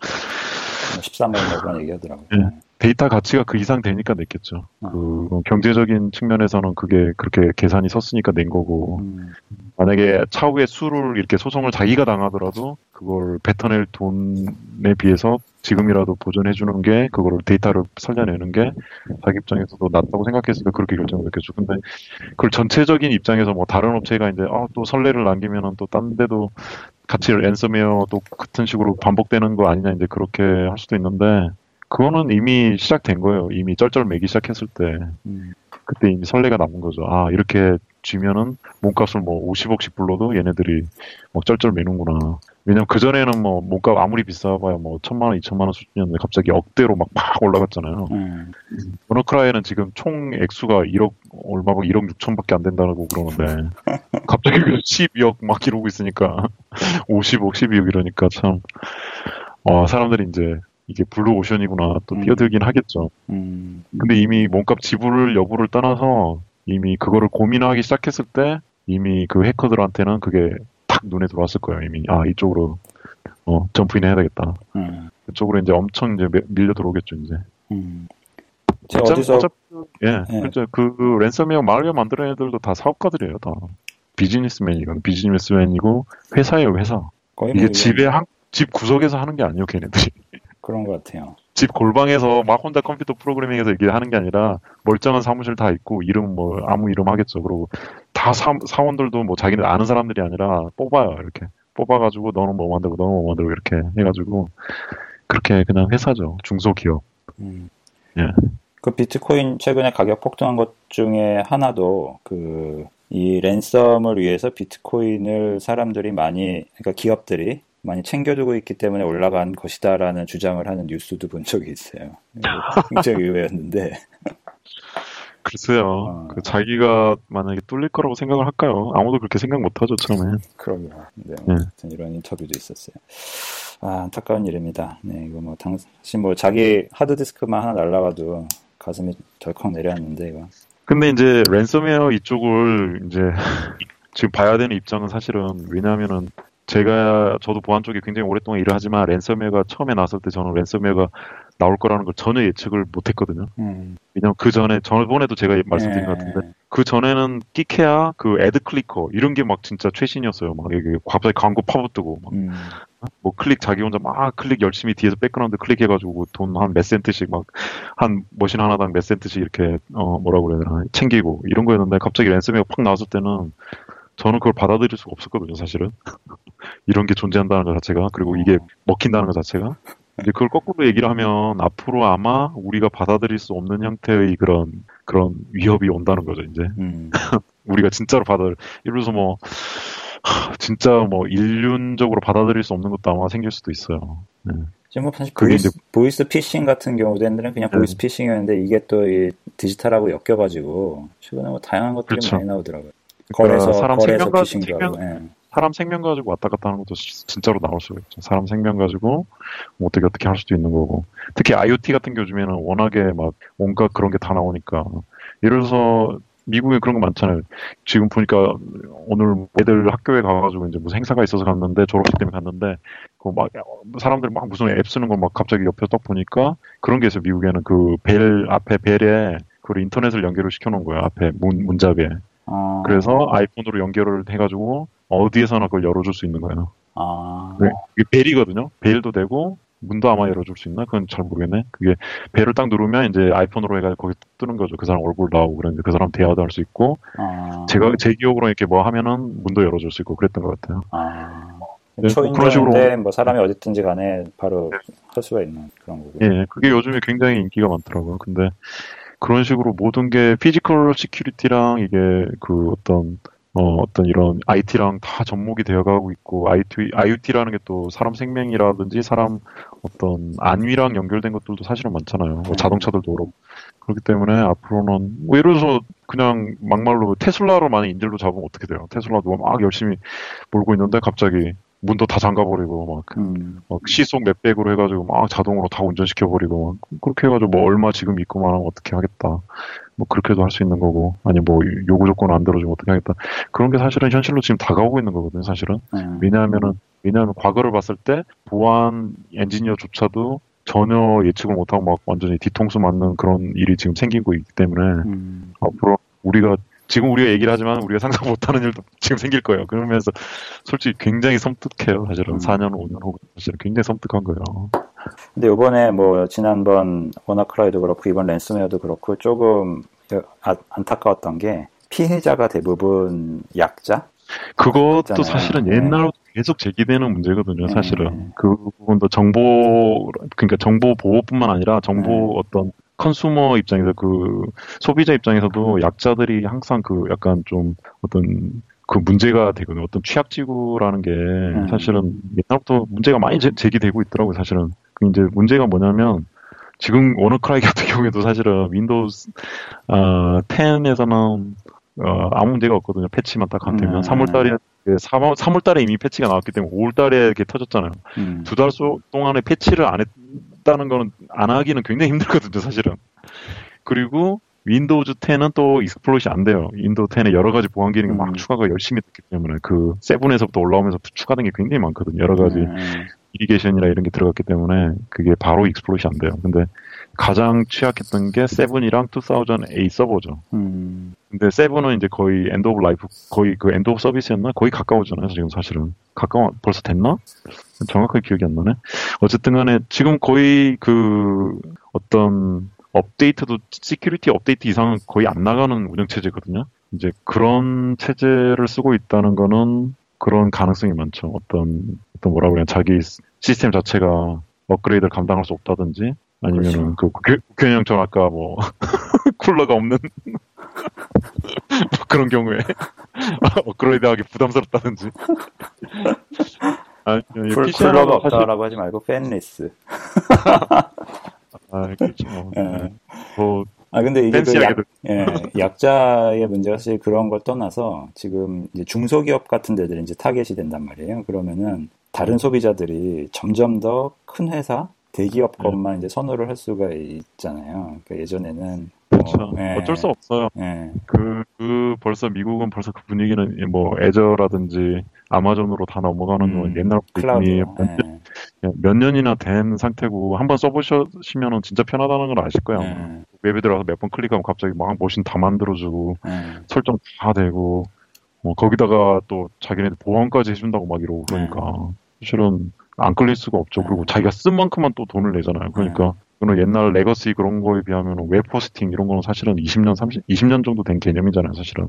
13억 내고 얘기하더라고요. 네. 데이터 가치가 그 이상 되니까 냈겠죠. 아. 그 경제적인 측면에서는 그게 그렇게 계산이 섰으니까 낸 거고 음. 만약에 차후에 sue를 이렇게 소송을 자기가 당하더라도 그걸 뱉어낼 돈에 비해서 지금이라도 보존해 주는 게 그거를 데이터를 살려내는 게 자기 입장에서도 낫다고 생각했으니까 그렇게 결정을 했겠죠. 근데 그걸 전체적인 입장에서 뭐 다른 업체가 이제 아, 또 선례를 남기면은 또 딴 데도 같이 랜섬웨어도 같은 식으로 반복되는 거 아니냐 이제 그렇게 할 수도 있는데 그거는 이미 시작된 거예요. 이미 쩔쩔 매기 시작했을 때. 음. 그때 이미 설레가 남은 거죠. 아, 이렇게 쥐면은 몸값을 뭐 50억씩 불러도 얘네들이 막 쩔쩔 매는구나. 왜냐면 그 전에는 뭐 몸값 아무리 비싸봐야 뭐 천만 원, 이천만 원 수준이었는데 갑자기 억대로 막 팍 올라갔잖아요. 음. 워너크라이는 지금 총 액수가 1억 얼마 막 1억 6천밖에 안 된다고 그러는데 갑자기 12억 막 이러고 있으니까 50억, 12억 이러니까 참 어, 사람들이 이제 이게 블루 오션이구나 또 음. 뛰어들긴 하겠죠. 음. 근데 이미 몸값 지불을 여부를 떠나서 이미 그거를 고민하기 시작했을 때 이미 그 해커들한테는 그게 탁 눈에 들어왔을 거예요. 이미 아 이쪽으로 어 jump in 해야 되겠다. 음. 그쪽으로 이제 엄청 이제 밀- 밀려 들어오겠죠 이제. 음. 어차피- 어디서 어차피 예, 예. 그렇죠. 그 랜섬웨어 말웨어 만드는 애들도 다 사업가들이에요. 다 비즈니스맨이건 비즈니스맨이고 회사예요 회사. 거의 이게 뭐 집에 한 집 구석에서 하는 게 아니에요 걔네들이. 그런 것 같아요. 집 골방에서 막 혼자 컴퓨터 프로그래밍해서 이게 하는 게 아니라 멀쩡한 사무실 다 있고 이름 뭐 아무 이름 하겠죠. 그리고 다 사, 사원들도 뭐 자기네 아는 사람들이 아니라 뽑아요. 이렇게 뽑아가지고 너는 뭐 만들고 너는 뭐 만들고 이렇게 해가지고 그렇게 그냥 회사죠. 중소기업. 음. 예. 그 비트코인 최근에 가격 폭등한 것 중에 하나도 그 이 랜섬을 위해서 비트코인을 사람들이 많이 그러니까 기업들이 많이 챙겨두고 있기 때문에 올라간 것이다라는 주장을 하는 뉴스도 본 적이 있어요. 굉장히 의외였는데 글쎄요. 어. 그 자기가 만약에 뚫릴 거라고 생각을 할까요? 아무도 그렇게 생각 못 하죠, 처음에. 그러게요. 네, 네. 이런 인터뷰도 있었어요. 아, 안타까운 일입니다. 네, 이거 뭐 당신 뭐 자기 하드디스크만 하나 날라가도 가슴이 덜컥 내려앉는데 이거. 근데 이제 랜섬웨어 이쪽을 이제 지금 봐야 되는 입장은 사실은 왜냐하면은 제가 저도 보안 쪽에 굉장히 오랫동안 일을 하지만 랜섬웨어가 처음에 나왔을 때 저는 랜섬웨어가 나올 거라는 걸 전혀 예측을 못 했거든요. 음. 왜냐면 그 전에 저번에도 제가 말씀드린 것 같은데 그 전에는 기껏해야 그 ad clicker 이런 게 막 진짜 최신이었어요. 막 이게 갑자기 광고 팝업 뜨고 막 음. 뭐 클릭 자기 혼자 막 클릭 열심히 뒤에서 background 클릭해가지고 돈 한 몇 센트씩 막 한 machine 하나당 몇 센트씩 이렇게 어 뭐라 그래야 되나 챙기고 이런 거였는데 갑자기 랜섬웨어 팍 나왔을 때는 저는 그걸 받아들일 수가 없었거든요 사실은 이런 게 존재한다는 것 자체가 그리고 이게 먹힌다는 것 자체가 이제 그걸 거꾸로 얘기를 하면 앞으로 아마 우리가 받아들일 수 없는 형태의 그런 그런 위협이 온다는 거죠 이제 음. 우리가 진짜로 받아들 예를 들어서 뭐 하, 진짜 뭐 인륜적으로 받아들일 수 없는 것도 아마 생길 수도 있어요. 네. 지금 뭐 사실 그게 보이스, 이제- 보이스 피싱 같은 경우도 옛날엔 그냥 네. 보이스 피싱이었는데 이게 또이 디지털하고 엮여가지고 최근에 뭐 다양한 것들이 그렇죠. 많이 나오더라고요. 그러니까 거래소 사람 거래소 생명과 피싱도 생명- 하고. 예. 사람 생명 가지고 왔다 갔다 하는 것도 시- 진짜로 나올 수가 있죠. 사람 생명 가지고 뭐 어떻게 어떻게 할 수도 있는 거고. 특히 IoT 같은 게 요즘에는 워낙에 막 온갖 그런 게 다 나오니까. 예를 들어서 미국에 그런 거 많잖아요. 지금 보니까 오늘 애들 학교에 가가지고 이제 무슨 행사가 있어서 갔는데 졸업식 때문에 갔는데 그막 사람들 막 무슨 앱 쓰는 거 막 갑자기 옆에서 딱 보니까 그런 게 있어요. 미국에는 그 벨 앞에 벨에 그 인터넷을 연결을 시켜놓은 거예요. 앞에 문 문잡에. 아, 그래서 아이폰으로 연결을 해가지고 어디에서나 그걸 열어줄 수 있는 거예요. 아, 네. 이게 벨이거든요. 벨도 되고 문도 아마 열어줄 수 있나? 그건 잘 모르겠네. 그게 벨을 딱 누르면 이제 아이폰으로 해가지고 거기 뜨는 거죠. 그 사람 얼굴 나오고 그러는데 그 사람 대화도 할 수 있고 아, 제가 제 기억으로 이렇게 뭐 하면은 문도 열어줄 수 있고 그랬던 것 같아요. 아. 네, 그런 식으로- 초인종인데 뭐 사람이 어딨든지 간에 바로 할 수가 있는 그런 거고. 예, 그게 요즘에 굉장히 인기가 많더라고요. 근데 그런 식으로 모든 게 physical security랑 이게 그 어떤 어, 어떤 이런 IT랑 다 접목이 되어가고 있고 IoT, IoT라는 게 또 사람 생명이라든지 사람 어떤 안위랑 연결된 것들도 사실은 많잖아요. 뭐 자동차들도 그렇고 그렇기 때문에 앞으로는 뭐 예를 들어서 그냥 막말로 테슬라로 만약 인질로 잡으면 어떻게 돼요? 테슬라도 막 열심히 몰고 있는데 갑자기 문도 다 잠가버리고 막 음, 막 시속 몇 백으로 해가지고 막 자동으로 다 운전시켜버리고 막 그렇게 해가지고 뭐 얼마 지금 있고만 하면 어떻게 하겠다 뭐 그렇게도 할 수 있는 거고 아니 뭐 요구 조건 안 들어주면 어떻게 하겠다 그런 게 사실은 현실로 지금 다가오고 있는 거거든요 사실은 음, 왜냐하면은 왜냐하면 과거를 봤을 때 보안 엔지니어조차도 전혀 예측을 못하고 막 완전히 뒤통수 맞는 그런 일이 지금 생기고 있기 때문에 음, 앞으로 우리가 지금 우리가 얘기를 하지만 우리가 상상 못하는 일도 지금 생길 거예요. 그러면서 솔직히 굉장히 섬뜩해요. 사실은 음. 4년, 5년 후면 사실은 굉장히 섬뜩한 거예요. 근데 이번에 뭐 지난번 워너크라이도 그렇고 이번 랜섬웨어도 그렇고 조금 아- 안타까웠던 게 피해자가 대부분 약자. 그것도 있잖아요. 사실은 네. 옛날부터 계속 제기되는 문제거든요. 네. 사실은 그 부분도 정보 그러니까 정보 보호뿐만 아니라 정보 네. 어떤 consumer 입장에서 그 소비자 입장에서도 약자들이 항상 그 약간 좀 어떤 그 문제가 되거든요. 어떤 취약지구라는 게 음. 사실은 옛날부터 문제가 많이 제, 기되고 있더라고요. 사실은 그 이제 문제가 뭐냐면 지금 워너크라이 같은 경우에도 사실은 윈도우 어, 10에서는 어, 아무 문제가 없거든요. 패치만 딱 되면 음. 3월달에 3월 3월달에 이미 패치가 나왔기 때문에 5월달에 이렇게 터졌잖아요. 음. 두달 동안에 패치를 안 했다는 거는 안 하기는 굉장히 힘들거든요. 사실은. 그리고 윈도우즈 10은 또 exploit이 안 돼요. 윈도우 10에 여러 가지 보안 기능이 음. 막 추가가 열심히 됐기 때문에 그 7에서부터 올라오면서부터 추가된 게 굉장히 많거든요. 여러 가지 음. mitigation이나 이런 게 들어갔기 때문에 그게 바로 exploit이 안 돼요. 근데 가장 취약했던 게 seven이랑 2008 서버죠. 음. 근데 seven은 이제 거의 end of life, 거의 그 end of service였나? 거의 가까워잖아요, 지금 사실은. 가까워, 벌써 됐나? 정확하게 기억이 안 나네. 어쨌든 간에 지금 거의 그 어떤 업데이트도 security 업데이트 이상은 거의 안 나가는 운영 체제거든요. 이제 그런 체제를 쓰고 있다는 거는 그런 가능성이 많죠. 어떤 어떤 뭐라 그래야 자기 시스템 자체가 업그레이드를 감당할 수 없다든지 아니면은 그렇죠. 그 국회의원처럼 아까 뭐 쿨러가 없는 뭐 그런 경우에 업그레이드하기 부담스럽다든지 아니, 쿨, 쿨러가 없다라고 하지 말고 fanless 아, 그렇죠. 네. 뭐, 아, 근데 이게 그 약, 예, 약자의 문제가 사실 그런 걸 떠나서 지금 이제 중소기업 같은 데들이 이제 타겟이 된단 말이에요. 그러면은 다른 소비자들이 점점 더 큰 회사, 대기업 네. 것만 이제 선호를 할 수가 있잖아요. 그러니까 예전에는 그렇죠. 뭐, 예, 어쩔 수 없어요. 예. 그, 그 벌써 미국은 벌써 그 분위기는 뭐 애저라든지 아마존으로 다 넘어가는 음, 건 옛날부터 이미 몇, 몇, 년이나 된 상태고 한번 써보시면은 진짜 편하다는 걸 아실 거예요. 네. 웹에 들어가서 몇 번 클릭하면 갑자기 막 머신 다 만들어주고 네. 설정 다 되고 어, 거기다가 또 자기네 보안까지 해준다고 막 이러고 그러니까 네. 사실은 안 끌릴 수가 없죠. 그리고 자기가 쓴 만큼만 또 돈을 내잖아요. 그러니까 그는 옛날 legacy 그런 거에 비하면 웹 hosting 이런 거는 사실은 20년, 30, 20년 정도 된 개념이잖아요, 사실은.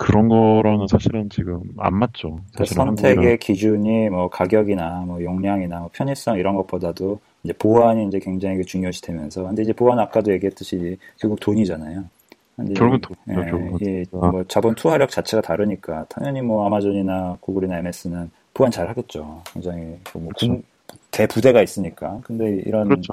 그런 거랑은 사실은 지금 안 맞죠. 사실은 선택의 한국이랑. 기준이 뭐 가격이나 뭐 용량이나 뭐 편의성 이런 것보다도 이제 보안이 이제 굉장히 중요시 되면서 근데 이제 보안 아까도 얘기했듯이 결국 돈이잖아요. 결국은 돈. 예, 예, 뭐 자본 투하력 자체가 다르니까 당연히 뭐 아마존이나 구글이나 MS는 보안 잘 하겠죠. 굉장히 뭐 그렇죠. 대부대가 있으니까. 근데 이런 그렇죠.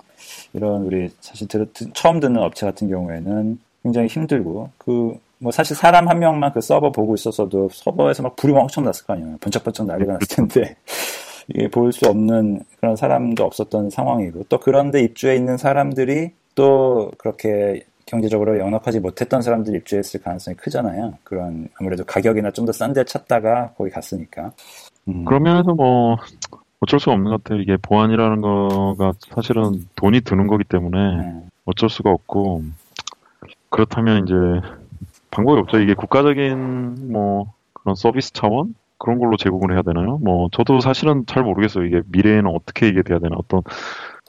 이런 우리 사실 들, 처음 듣는 업체 같은 경우에는 굉장히 힘들고 그 뭐 사실 사람 한 명만 그 서버 보고 있었어도 서버에서 막 불이 엄청 났을 거 아니에요. 번쩍번쩍 난리가 났을 텐데 이게 볼 수 없는 그런 사람도 없었던 상황이고 또 그런데 입주해 있는 사람들이 또 그렇게 경제적으로 영업하지 못했던 사람들 입주했을 가능성이 크잖아요. 그런 아무래도 가격이나 좀 더 싼 데 찾다가 거기 갔으니까. 음. 그러면서 뭐 어쩔 수가 없는 것 같아요. 이게 보안이라는 거가 사실은 돈이 드는 거기 때문에 음. 어쩔 수가 없고 그렇다면 이제 방법이 없죠. 이게 국가적인 뭐 그런 서비스 차원 그런 걸로 제공을 해야 되나요? 뭐 저도 사실은 잘 모르겠어요. 이게 미래에는 어떻게 이게 돼야 되나 어떤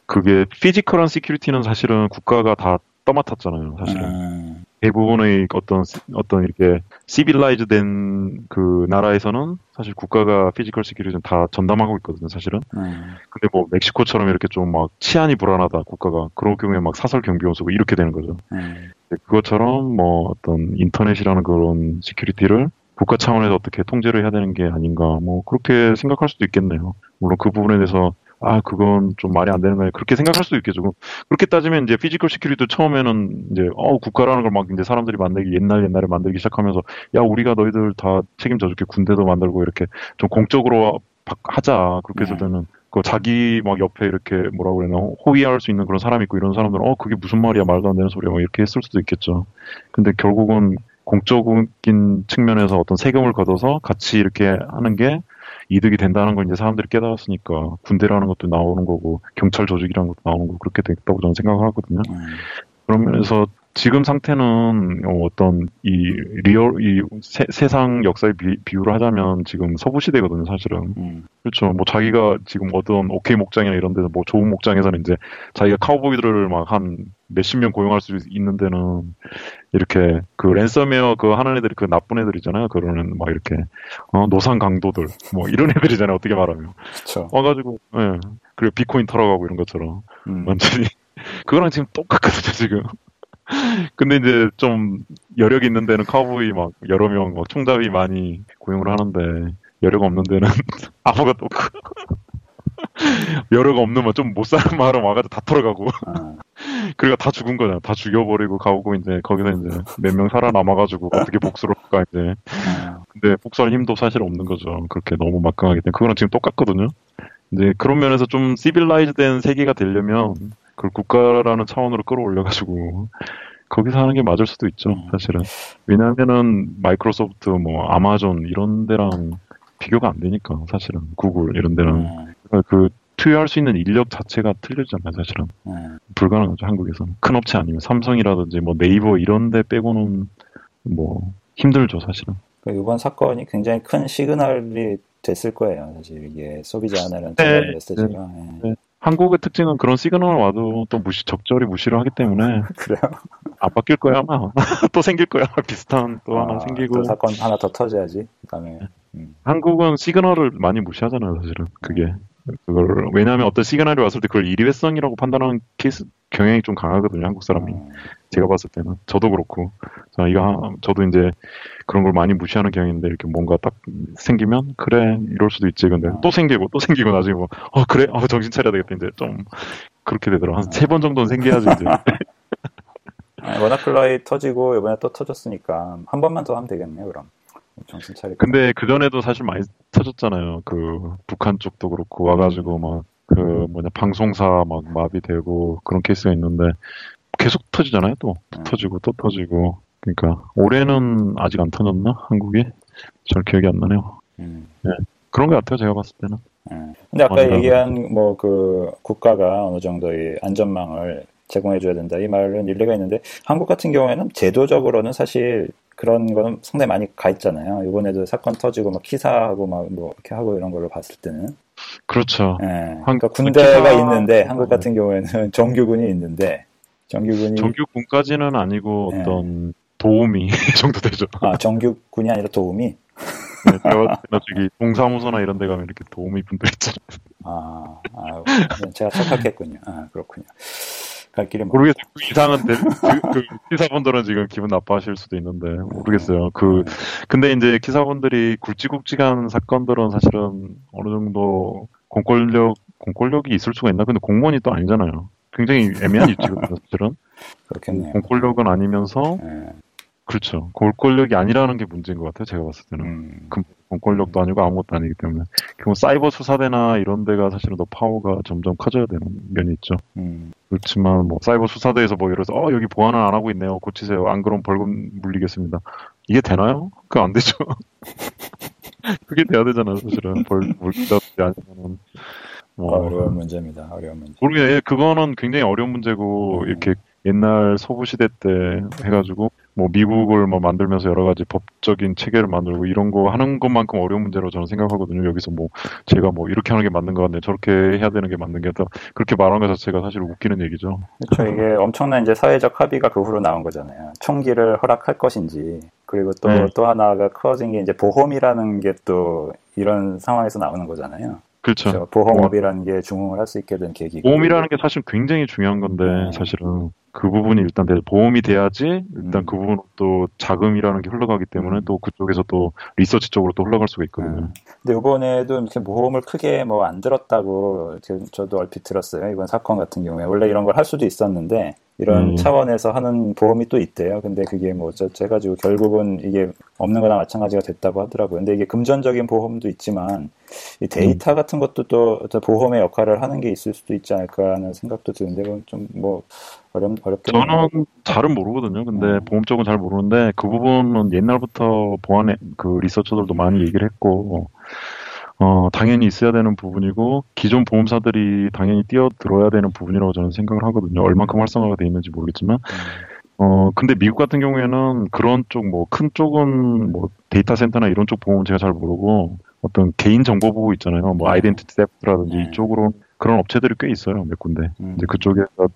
그게 physical한 security는 사실은 국가가 다 떠맡았잖아요. 사실은 음. 대부분의 어떤 어떤 이렇게 civilized된 그 나라에서는 사실 국가가 physical security는 다 전담하고 있거든요. 사실은. 음. 근데 뭐 멕시코처럼 이렇게 좀 막 치안이 불안하다 국가가 그런 경우에 막 사설 경비원 쓰고 이렇게 되는 거죠. 음. 그것처럼 뭐 어떤 인터넷이라는 그런 security를 국가 차원에서 어떻게 통제를 해야 되는 게 아닌가 뭐 그렇게 생각할 수도 있겠네요. 물론 그 부분에 대해서 아, 그건 좀 말이 안 되는 거예요. 그렇게 생각할 수도 있겠죠. 그렇게 따지면 이제 physical security 처음에는 이제 어 국가라는 걸 막 이제 사람들이 만들기 옛날 옛날에 만들기 시작하면서 야 우리가 너희들 다 책임져 줄게 군대도 만들고 이렇게 좀 공적으로 하자 그렇게 해서 되는 네. 그 자기 막 옆에 이렇게 뭐라 그러나 호위할 수 있는 그런 사람이 있고 이런 사람들은 어 그게 무슨 말이야 말도 안 되는 소리야 막 이렇게 했을 수도 있겠죠. 근데 결국은 공적인 측면에서 어떤 세금을 걷어서 같이 이렇게 하는 게 이득이 된다는 걸 이제 사람들이 깨달았으니까 군대라는 것도 나오는 거고 경찰 조직이라는 것도 나오는 거고 그렇게 됐다고 저는 생각을 하거든요. 음. 그런 면에서 지금 상태는 어떤 이 real 이 세, 상 역사의 비, 비유를 하자면 지금 서부 시대거든요, 사실은. 음. 그렇죠. 뭐 자기가 지금 어떤 오케이 목장이나 이런 데서 뭐 좋은 목장에서는 이제 자기가 카우보이들을 막 한 몇십 명 고용할 수 있는 데는 이렇게 그 랜섬웨어 그 하는 애들이 그 나쁜 애들이잖아요. 그러는 막 이렇게 어, 노상 강도들 뭐 이런 애들이잖아요. 어떻게 말하면. 그렇죠. 와가지고 예. 그리고 비코인 털어가고 이런 것처럼 음. 완전히 그거랑 지금 똑같거든요, 지금. 근데 이제 좀 여력 있는 데는 카우보이 막 여러 명 막 총잡이 많이 고용을 하는데 여력 없는 데는 아무것도 없고 여력 없는 뭐좀못 사는 마을은 와가지고 다 털어가고 아. 그리고 다 죽은 거잖아. 다 죽여버리고 가고 이제 거기서 이제 몇 명 살아남아가지고 어떻게 복수를 할까 이제. 아. 근데 복수할 힘도 사실 없는 거죠. 그렇게 너무 막강하기 때문에 그거랑 지금 똑같거든요. 이제 그런 면에서 좀 시빌라이즈된 세계가 되려면 그걸 국가라는 차원으로 끌어올려가지고 거기서 하는 게 맞을 수도 있죠, 음. 사실은. 왜냐하면은 마이크로소프트, 뭐 아마존 이런 데랑 비교가 안 되니까 사실은 구글 이런 데는 음. 그 투여할 수 있는 인력 자체가 틀리잖아요, 사실은. 음. 불가능하죠, 한국에서는. 큰 업체 아니면 삼성이라든지 뭐 네이버 이런 데 빼고는 뭐 힘들죠, 사실은. 그러니까 이번 사건이 굉장히 큰 시그널이 됐을 거예요, 사실 이게 소비자하는 네, 메시지가. 네. 네. 한국의 특징은 그런 시그널 와도 또 무시 적절히 무시를 하기 때문에 그래요? 안 바뀔 거야 아마 또 생길 거야 비슷한 또 아, 하나 생기고 또 사건 하나 더 터져야지 그 다음에 음. 한국은 시그널을 많이 무시하잖아요 사실은 그게 그걸 왜냐하면 어떤 시그널이 왔을 때 그걸 일회성이라고 판단하는 케이스 경향이 좀 강하거든요 한국 사람이. 음. 제가 봤을 때는. 저도 그렇고. 자 이거 저도 이제 그런 걸 많이 무시하는 경향인데 이렇게 뭔가 딱 생기면 그래 이럴 수도 있지. 근데 또 생기고 또 생기고 나중에 뭐 어 그래? 어 정신 차려야 되겠다. 이제 좀 그렇게 되더라 한 세 번 정도는 생겨야지 이제. WannaCry 터지고 이번에 또 터졌으니까 한 번만 더 하면 되겠네요 그럼 정신 차리. 근데 그 전에도 사실 많이 터졌잖아요. 그 북한 쪽도 그렇고 와가지고 막 그 뭐냐 방송사 막 마비되고 그런 케이스가 있는데 계속 터지잖아요. 또, 또 음. 터지고 또 터지고. 그러니까 올해는 아직 안 터졌나 한국에? 잘 기억이 안 나네요. 음. 네. 그런 것 같아요. 제가 봤을 때는. 음. 근데 아까 얘기한 뭐 그 국가가 어느 정도의 안전망을 제공해줘야 된다 이 말은 일리가 있는데 한국 같은 경우에는 제도적으로는 사실 그런 거는 상당히 많이 가 있잖아요. 이번에도 사건 터지고 막 기사하고 막 뭐 이렇게 하고 이런 걸로 봤을 때는. 그렇죠. 예. 그러니까 군대가 기사... 있는데 한국 같은 경우에는 정규군이 있는데 정규군이 정규군까지는 아니고 예. 어떤 도움이 정도 되죠. 아 정규군이 아니라 도움이. 네, 제가 저기 동사무소나 이런 데 가면 이렇게 도움이 분들 있잖아요. 아, 아 제가 착각했군요. 아, 그렇군요. 갈 길이 모르겠어요. 그 이상은 그, 그 기사분들은 지금 기분 나빠하실 수도 있는데 모르겠어요. 그 근데 이제 기사분들이 굵직굵직한 사건들은 사실은 어느 정도 공권력 공권력이 있을 수가 있나? 근데 공무원이 또 아니잖아요. 굉장히 애매한 위치거든요, 사실은. 그렇겠네요. 공권력은 아니면서 네. 그렇죠. 골권력이 아니라는 게 문제인 것 같아요. 제가 봤을 때는. 음. 공권력도 아니고 아무것도 아니기 때문에. 결국 사이버 수사대나 이런 데가 사실은 더 파워가 점점 커져야 되는 면이 있죠. 음. 그렇지만 뭐 사이버 수사대에서 뭐 예를 들어서 어 여기 보안을 안 하고 있네요. 고치세요. 안 그럼 벌금 물리겠습니다. 이게 되나요? 그거 안 되죠. 그게 돼야 되잖아요. 사실은 벌 물리다든지 아니면은 뭐 어려운 문제입니다. 어려운 문제. 모르겠 그거는 굉장히 어려운 문제고 음. 이렇게 옛날 서부 시대 때 해가지고 뭐 미국을 뭐 만들면서 여러 가지 법적인 체계를 만들고 이런 거 하는 것만큼 어려운 문제로 저는 생각하거든요. 여기서 뭐 제가 뭐 이렇게 하는 게 맞는 것 같네, 저렇게 해야 되는 게 맞는 게더 그렇게 말하는 것 자체가 사실 웃기는 얘기죠. 그렇죠. 이게 엄청난 이제 사회적 합의가 그 후로 나온 거잖아요. 총기를 허락할 것인지 그리고 또또 네. 또 하나가 커진 게 이제 보험이라는 게 또 이런 상황에서 나오는 거잖아요. 그렇죠. 그렇죠. 보험업이라는 게 중흥을 할 수 있게 된 계기. 보험이라는 게 사실 굉장히 중요한 건데 네. 사실은 그 부분이 일단 보험이 돼야지 일단 음. 그 부분 또 자금이라는 게 흘러가기 때문에 음. 또 그쪽에서 또 리서치 쪽으로 또 흘러갈 수가 있거든요. 음. 근데 이번에도 이렇게 보험을 크게 뭐 안 들었다고 저도 얼핏 들었어요. 이번 사건 같은 경우에 원래 이런 걸 할 수도 있었는데 이런 음. 차원에서 하는 보험이 또 있대요. 근데 그게 뭐 어쩌지 해가지고 결국은 이게 없는 거나 마찬가지가 됐다고 하더라고요. 근데 이게 금전적인 보험도 있지만 이 데이터 음. 같은 것도 또 보험의 역할을 하는 게 있을 수도 있지 않을까 하는 생각도 드는데 좀 뭐 어렵 어렵게 저는 잘은 모르거든요. 근데 음. 보험 쪽은 잘 모르는데 그 부분은 옛날부터 보안의 그 researcher들도 많이 얘기를 했고 어, 당연히 있어야 되는 부분이고, 기존 보험사들이 당연히 뛰어들어야 되는 부분이라고 저는 생각을 하거든요. 얼만큼 활성화가 돼 있는지 모르겠지만. 음. 어, 근데 미국 같은 경우에는 그런 쪽, 뭐, 큰 쪽은 뭐, 데이터 센터나 이런 쪽 보험은 제가 잘 모르고, 어떤 개인 정보 보호 있잖아요. 뭐, identity theft라든지 네. 이쪽으로 그런 업체들이 꽤 있어요. 몇 군데. 음. 이제 그쪽에서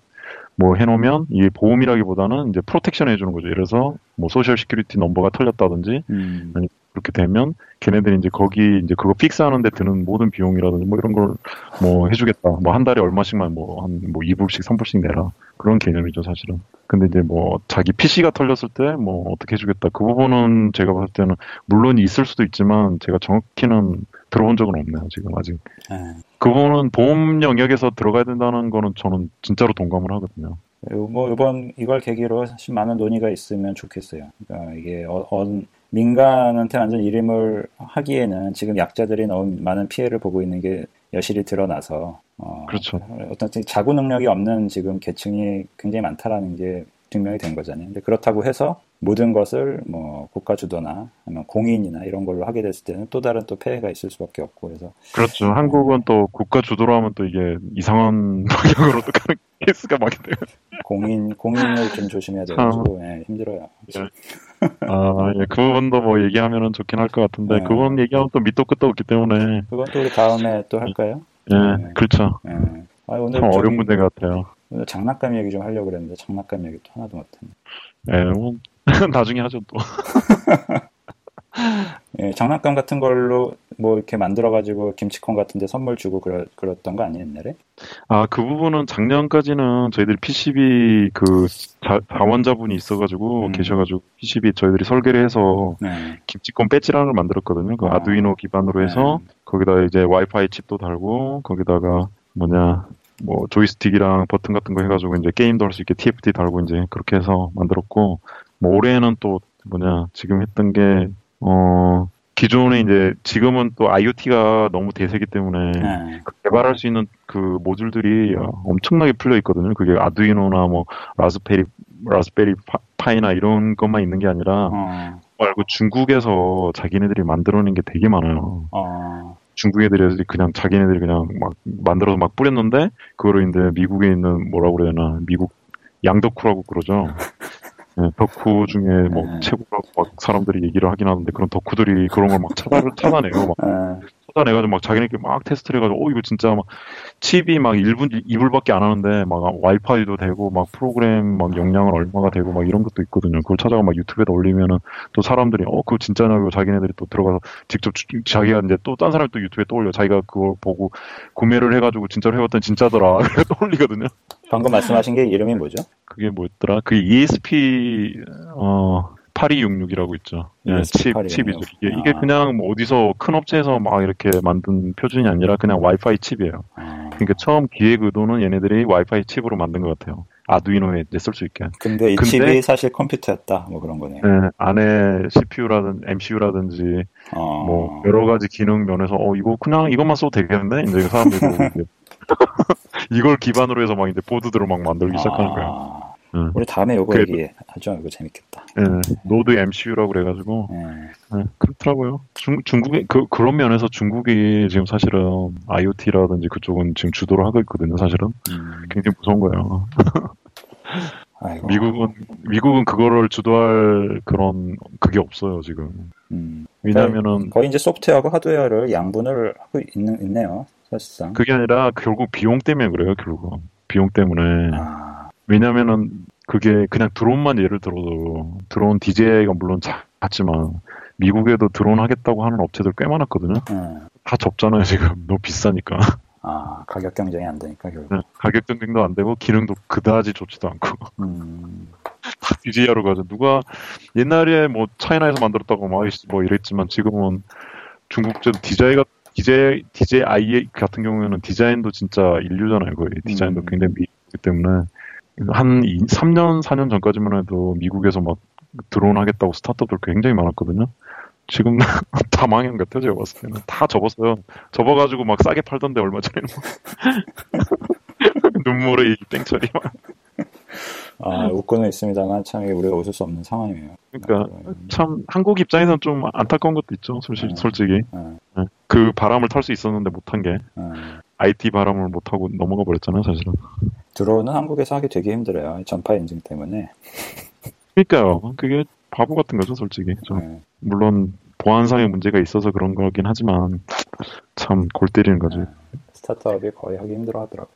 뭐 해놓으면 이게 보험이라기보다는 이제 protection 해주는 거죠. 예를 들어서 뭐 social security number가 털렸다든지, 음. 아니 그렇게 되면 걔네들이 이제 거기 이제 그거 fix하는데 드는 모든 비용이라든지 뭐 이런 걸 뭐 해주겠다. 뭐 한 달에 얼마씩만 뭐한뭐 2불씩 3불씩 내라. 그런 개념이죠 사실은. 근데 이제 뭐 자기 PC가 털렸을 때 뭐 어떻게 해주겠다. 그 부분은 제가 봤을 때는 물론 있을 수도 있지만 제가 정확히는 들어본 적은 없네요 지금 아직. 네. 그 부분은 보험 영역에서 들어가야 된다는 거는 저는 진짜로 동감을 하거든요. 뭐 이번 이걸 계기로 사실 많은 논의가 있으면 좋겠어요. 그러니까 이게 어, 어, 민간한테 완전 이름을 하기에는 지금 약자들이 너무 많은 피해를 보고 있는 게 여실히 드러나서 어, 그렇죠. 어떤 자구 능력이 없는 지금 계층이 굉장히 많다라는 게 증명이 된 거잖아요. 근데 그렇다고 해서 모든 것을 뭐 국가 주도나 아니면 공인이나 이런 걸로 하게 됐을 때는 또 다른 또 폐해가 있을 수밖에 없고 그래서 그렇죠. 한국은 또 국가 주도로 하면 또 이게 이상한 방향으로 또 가는 케이스가 많기 때문에. 공인 공인을 좀 조심해야 돼가지고 예, 힘들어요. 아, 예, 그 부분도 뭐 얘기하면은 좋긴 할 것 같은데 네. 그 부분 얘기하면 또 밑도 끝도 없기 때문에 그건 또 우리 다음에 또 할까요? 예, 네. 그렇죠. 예. 아, 오늘 참 어려운 문제 같아요. 오늘 장난감 얘기 좀 하려고 그랬는데 장난감 얘기 또 하나도 못했네. 예, 뭐 나중에 하죠 또. 예, 장난감 같은 걸로 뭐 이렇게 만들어가지고 김치콘 같은데 선물 주고 그러, 그랬던 거 아니에요 옛날에? 아, 그 부분은 작년까지는 저희들이 PCB 그 자, 자원자분이 있어가지고 음. 계셔가지고 PCB 저희들이 설계를 해서 네. 김치콘 걸 만들었거든요. 그 아. 아두이노 기반으로 해서 네. 거기다 이제 와이파이 칩도 달고 거기다가 뭐냐 뭐 조이스틱이랑 버튼 같은 거 해가지고 이제 게임도 할 수 있게 TFT 달고 이제 그렇게 해서 만들었고 뭐 올해는 또 뭐냐 지금 했던 게 어 기존에 이제 지금은 또 IoT가 너무 대세기 때문에 네. 그 개발할 수 있는 그 모듈들이 엄청나게 풀려 있거든요. 그게 아두이노나 뭐 라즈베리 라즈베리 파- 파이나 이런 것만 있는 게 아니라 어, 말고 중국에서 자기네들이 만들어낸 게 되게 많아요. 어, 중국 애들이 그냥 자기네들이 그냥 막 만들어서 막 뿌렸는데 그거를 이제 미국에 있는 뭐라고 그래야 되나 미국 양덕후라고 그러죠. 네, 덕후 중에 뭐 네. 최고라고 막 사람들이 얘기를 하긴 하는데 그런 덕후들이 그런 걸 막 찾아 찾아내요. 막 어, 찾아내가지고 막 자기네끼리 막 테스트를 해가지고 어 이거 진짜 막 칩이 막 1분 2불밖에 안 하는데 막 와이파이도 되고 막 프로그램 막 용량은 얼마가 되고 막 이런 것도 있거든요. 그걸 찾아가 막 유튜브에다 올리면은 또 사람들이 어 그거 진짜냐고 자기네들이 또 들어가서 직접 주- 자기가 이제 또 딴 사람이 또 유튜브에 또 올려 자기가 그걸 보고 구매를 해가지고 진짜로 해봤더니 진짜더라 그래 또 올리거든요. 방금 말씀하신 게 이름이 뭐죠? 그게 뭐였더라? 그 ESP 어 8266이라고 있죠. 예, ESP 칩 8266. 칩이죠. 이게, 이게 아. 그냥 뭐 어디서 큰 업체에서 막 이렇게 만든 표준이 아니라 그냥 와이파이 칩이에요. 어, 그러니까 처음 기획 의도는 얘네들이 와이파이 칩으로 만든 것 같아요. 아두이노에 쓸 수 있게. 근데 이 근데- 칩이 사실 컴퓨터였다. 뭐 그런 거네요. 예, 안에 CPU라든 MCU라든지 어, 뭐 여러 가지 기능 면에서 어 이거 그냥 이것만 써도 되겠는데 이제 사람들이 이걸 기반으로 해서 막 이제 보드들을 막 만들기 시작하는. 아, 응. 우리 다음에 요거 그래도- 얘기하죠. 이거 재밌겠다. 예, NodeMCU라고 그래가지고 예. 네, 그렇더라고요. 중, 중국이, 그, 그런 면에서 중국이 지금 사실은 IoT라든지 그쪽은 지금 주도를 하고 있거든요, 사실은. 음, 굉장히 무서운 거예요. 아이고. 미국은, 미국은 그거를 주도할 그런, 그게 없어요, 지금. 음, 왜냐면은, 거의 이제 소프트웨어하고 하드웨어를 양분을 하고 있는, 있네요. 사실상. 그게 아니라 결국 비용 때문에 그래요, 결국. 비용 때문에. 아, 왜냐면은, 그게 그냥 드론만 예를 들어도, 드론 DJI가 물론 작지만, 미국에도 드론 하겠다고 하는 업체들 꽤 많았거든요. 예. 다 접잖아요, 지금. 너무 비싸니까. 아, 가격 경쟁이 안 되니까 결국. 네, 가격 경쟁도 안 되고 기능도 그다지 좋지도 않고 음, 다 DJI로 가죠. 누가 옛날에 뭐 차이나에서 만들었다고 막 뭐 이랬지만 지금은 중국제도 DJI가 DJ DJI 같은 경우에는 디자인도 진짜 인류잖아요. 거의 디자인도 음. 굉장히 미국이기 때문에 한 3년 4년 전까지만 해도 미국에서 막 드론 하겠다고 스타트업들 굉장히 많았거든요. 지금 다 망한 것 같아요. 제가 봤을 때는 다 접었어요. 접어가지고 막 싸게 팔던데 얼마 전에는 눈물의 이 땡처리 막. 아, 웃고는 있습니다만 참 이게 우리가 웃을 수 없는 상황이에요. 그러니까 음, 참 한국 입장에서는 좀 안타까운 것도 있죠. 솔직히, 음. 솔직히. 어, 네. 그 바람을 탈 수 있었는데 못한 게 어. IT 바람을 못 타고 넘어가 버렸잖아요, 사실은. 드론은 한국에서 하기 되게 힘들어요. 이 전파 인증 때문에. 그러니까요. 그게 바보 같은 거죠, 솔직히. 좀 네. 물론 보안상의 문제가 있어서 그런 거긴 하지만 참 골 때리는 거죠. 네. 스타트업이 거의 하기 힘들어 하더라고.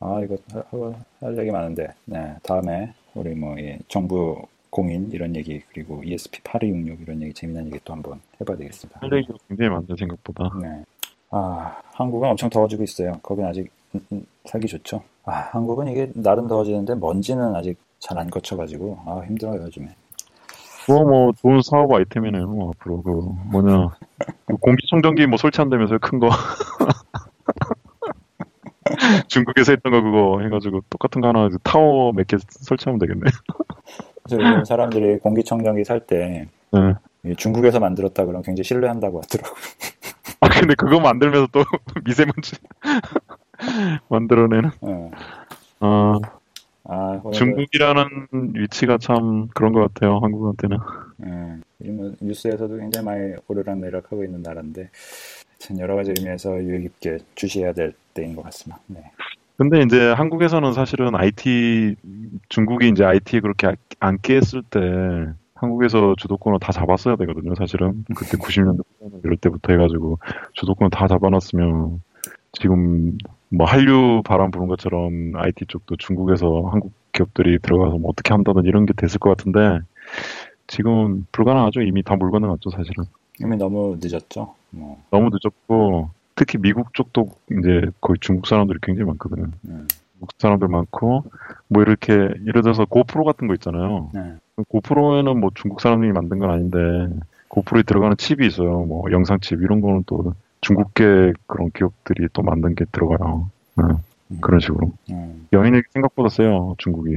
아, 이거 하- 하고 할 얘기 많은데, 네, 다음에 우리 뭐, 이 정부 공인 이런 얘기 그리고 ESP8266 이런 얘기 재미난 얘기 또 한번 해봐야 되겠습니다. 할 얘기가 굉장히 많네 생각보다. 네. 아 한국은 엄청 더워지고 있어요. 거긴 아직 음, 음, 살기 좋죠. 아 한국은 이게 나름 더워지는데 먼지는 아직 잘 안 거쳐가지고 아 힘들어요 요즘에. 그거 뭐 좋은 사업 아이템이네요. 뭐 앞으로 그 뭐냐 그 공기청정기 뭐 설치한다면서요 큰 거. 중국에서 했던 거 그거 해가지고 똑같은 거 하나 타워 몇 개 설치하면 되겠네. 그래서 요즘 사람들이 공기청정기 살때 네. 중국에서 만들었다 그러면 굉장히 신뢰한다고 하더라고요. 아 근데 그거 만들면서 또 미세먼지 만들어내는. 네. 아 아, 오늘도- 중국이라는 위치가 참 그런 것 같아요 한국한테는. 예, 요즘 뭐 뉴스에서도 굉장히 많이 오르락내리락하고 있는 나라인데 참 여러 가지 의미에서 유의 깊게 주시해야 될 때인 것 같습니다. 네. 근데 이제 한국에서는 사실은 IT 중국이 이제 IT에 그렇게 안- 안 끼했을 때 한국에서 주도권을 다 잡았어야 되거든요. 사실은 그때 90년대 이럴 때부터 해가지고 주도권을 다 잡아놨으면 지금 뭐 한류 바람 부는 것처럼 IT 쪽도 중국에서 한국 기업들이 들어가서 뭐 어떻게 한다든 이런 게 됐을 것 같은데 지금은 불가능하죠. 이미 다 물 건너갔죠. 사실은 이미 너무 늦었죠. 뭐, 너무 늦었고 특히 미국 쪽도 이제 거의 중국 사람들이 굉장히 많거든요. 음, 중국 사람들 많고 뭐 이렇게 예를 들어서 고프로 같은 거 있잖아요. 네. 고프로에는 뭐 중국 사람들이 만든 건 아닌데 고프로에 들어가는 칩이 있어요. 뭐 영상 칩 이런 거는 또 중국계 그런 기업들이 또 만든 게 들어가요. 네, 그런 식으로 음. 여인이 생각보다 세요 중국이.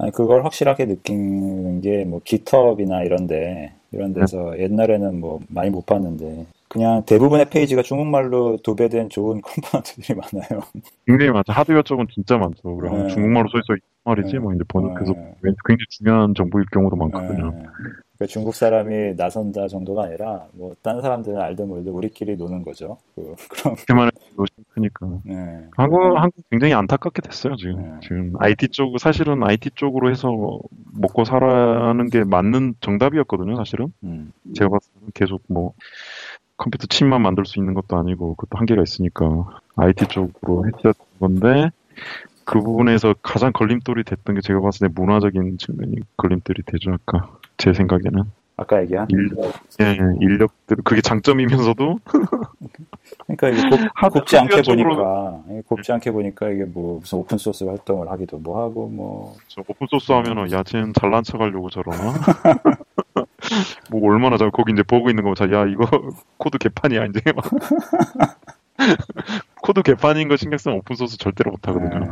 아니, 그걸 확실하게 느끼는 게 뭐 GitHub이나 이런데 이런 데서 옛날에는 뭐 많이 못 봤는데 그냥 대부분의 페이지가 중국말로 도배된 좋은 component들이 많아요. 굉장히 많죠. 하드웨어 쪽은 진짜 많죠. 그럼 네. 중국말로 써있어 이 말이지 네. 뭐 이제 번역해서 네. 굉장히 중요한 정보일 경우도 많거든요. 예. 그러니까 중국 사람이 나선다 정도가 아니라 뭐 다른 사람들은 알든 모르든 우리끼리 노는 거죠. 그, 그럼 그만. 네. 한국, 한국 굉장히 안타깝게 됐어요, 지금. 네. 지금 IT 쪽, 사실은 IT 쪽으로 해서 먹고 살아는 게 맞는 정답이었거든요, 사실은. 음. 제가 봤을 때는 계속 뭐 컴퓨터 칩만 만들 수 있는 것도 아니고 그것도 한계가 있으니까 IT 쪽으로 했던 건데 그 부분에서 가장 걸림돌이 됐던 게 제가 봤을 때 문화적인 측면이 걸림돌이 되죠, 아까. 제 생각에는. 아까 얘기한 일, 예, 예, 인력들, 그게 장점이면서도 그러니까 이게 곱, 곱지 않게 보니까 이게 곱지 않게 보니까 이게 뭐 무슨 오픈 소스 활동을 하기도 뭐 하고 뭐저 오픈 소스 하면은 야 쟤는 잘난 척 하려고 저러나? 뭐 얼마나 잘 거기 이제 보고 있는 거야 야 이거 코드 개판이야 이제 막. 코드 개판인 거 신경 쓰면 오픈 소스 절대로 못 하거든요. 네.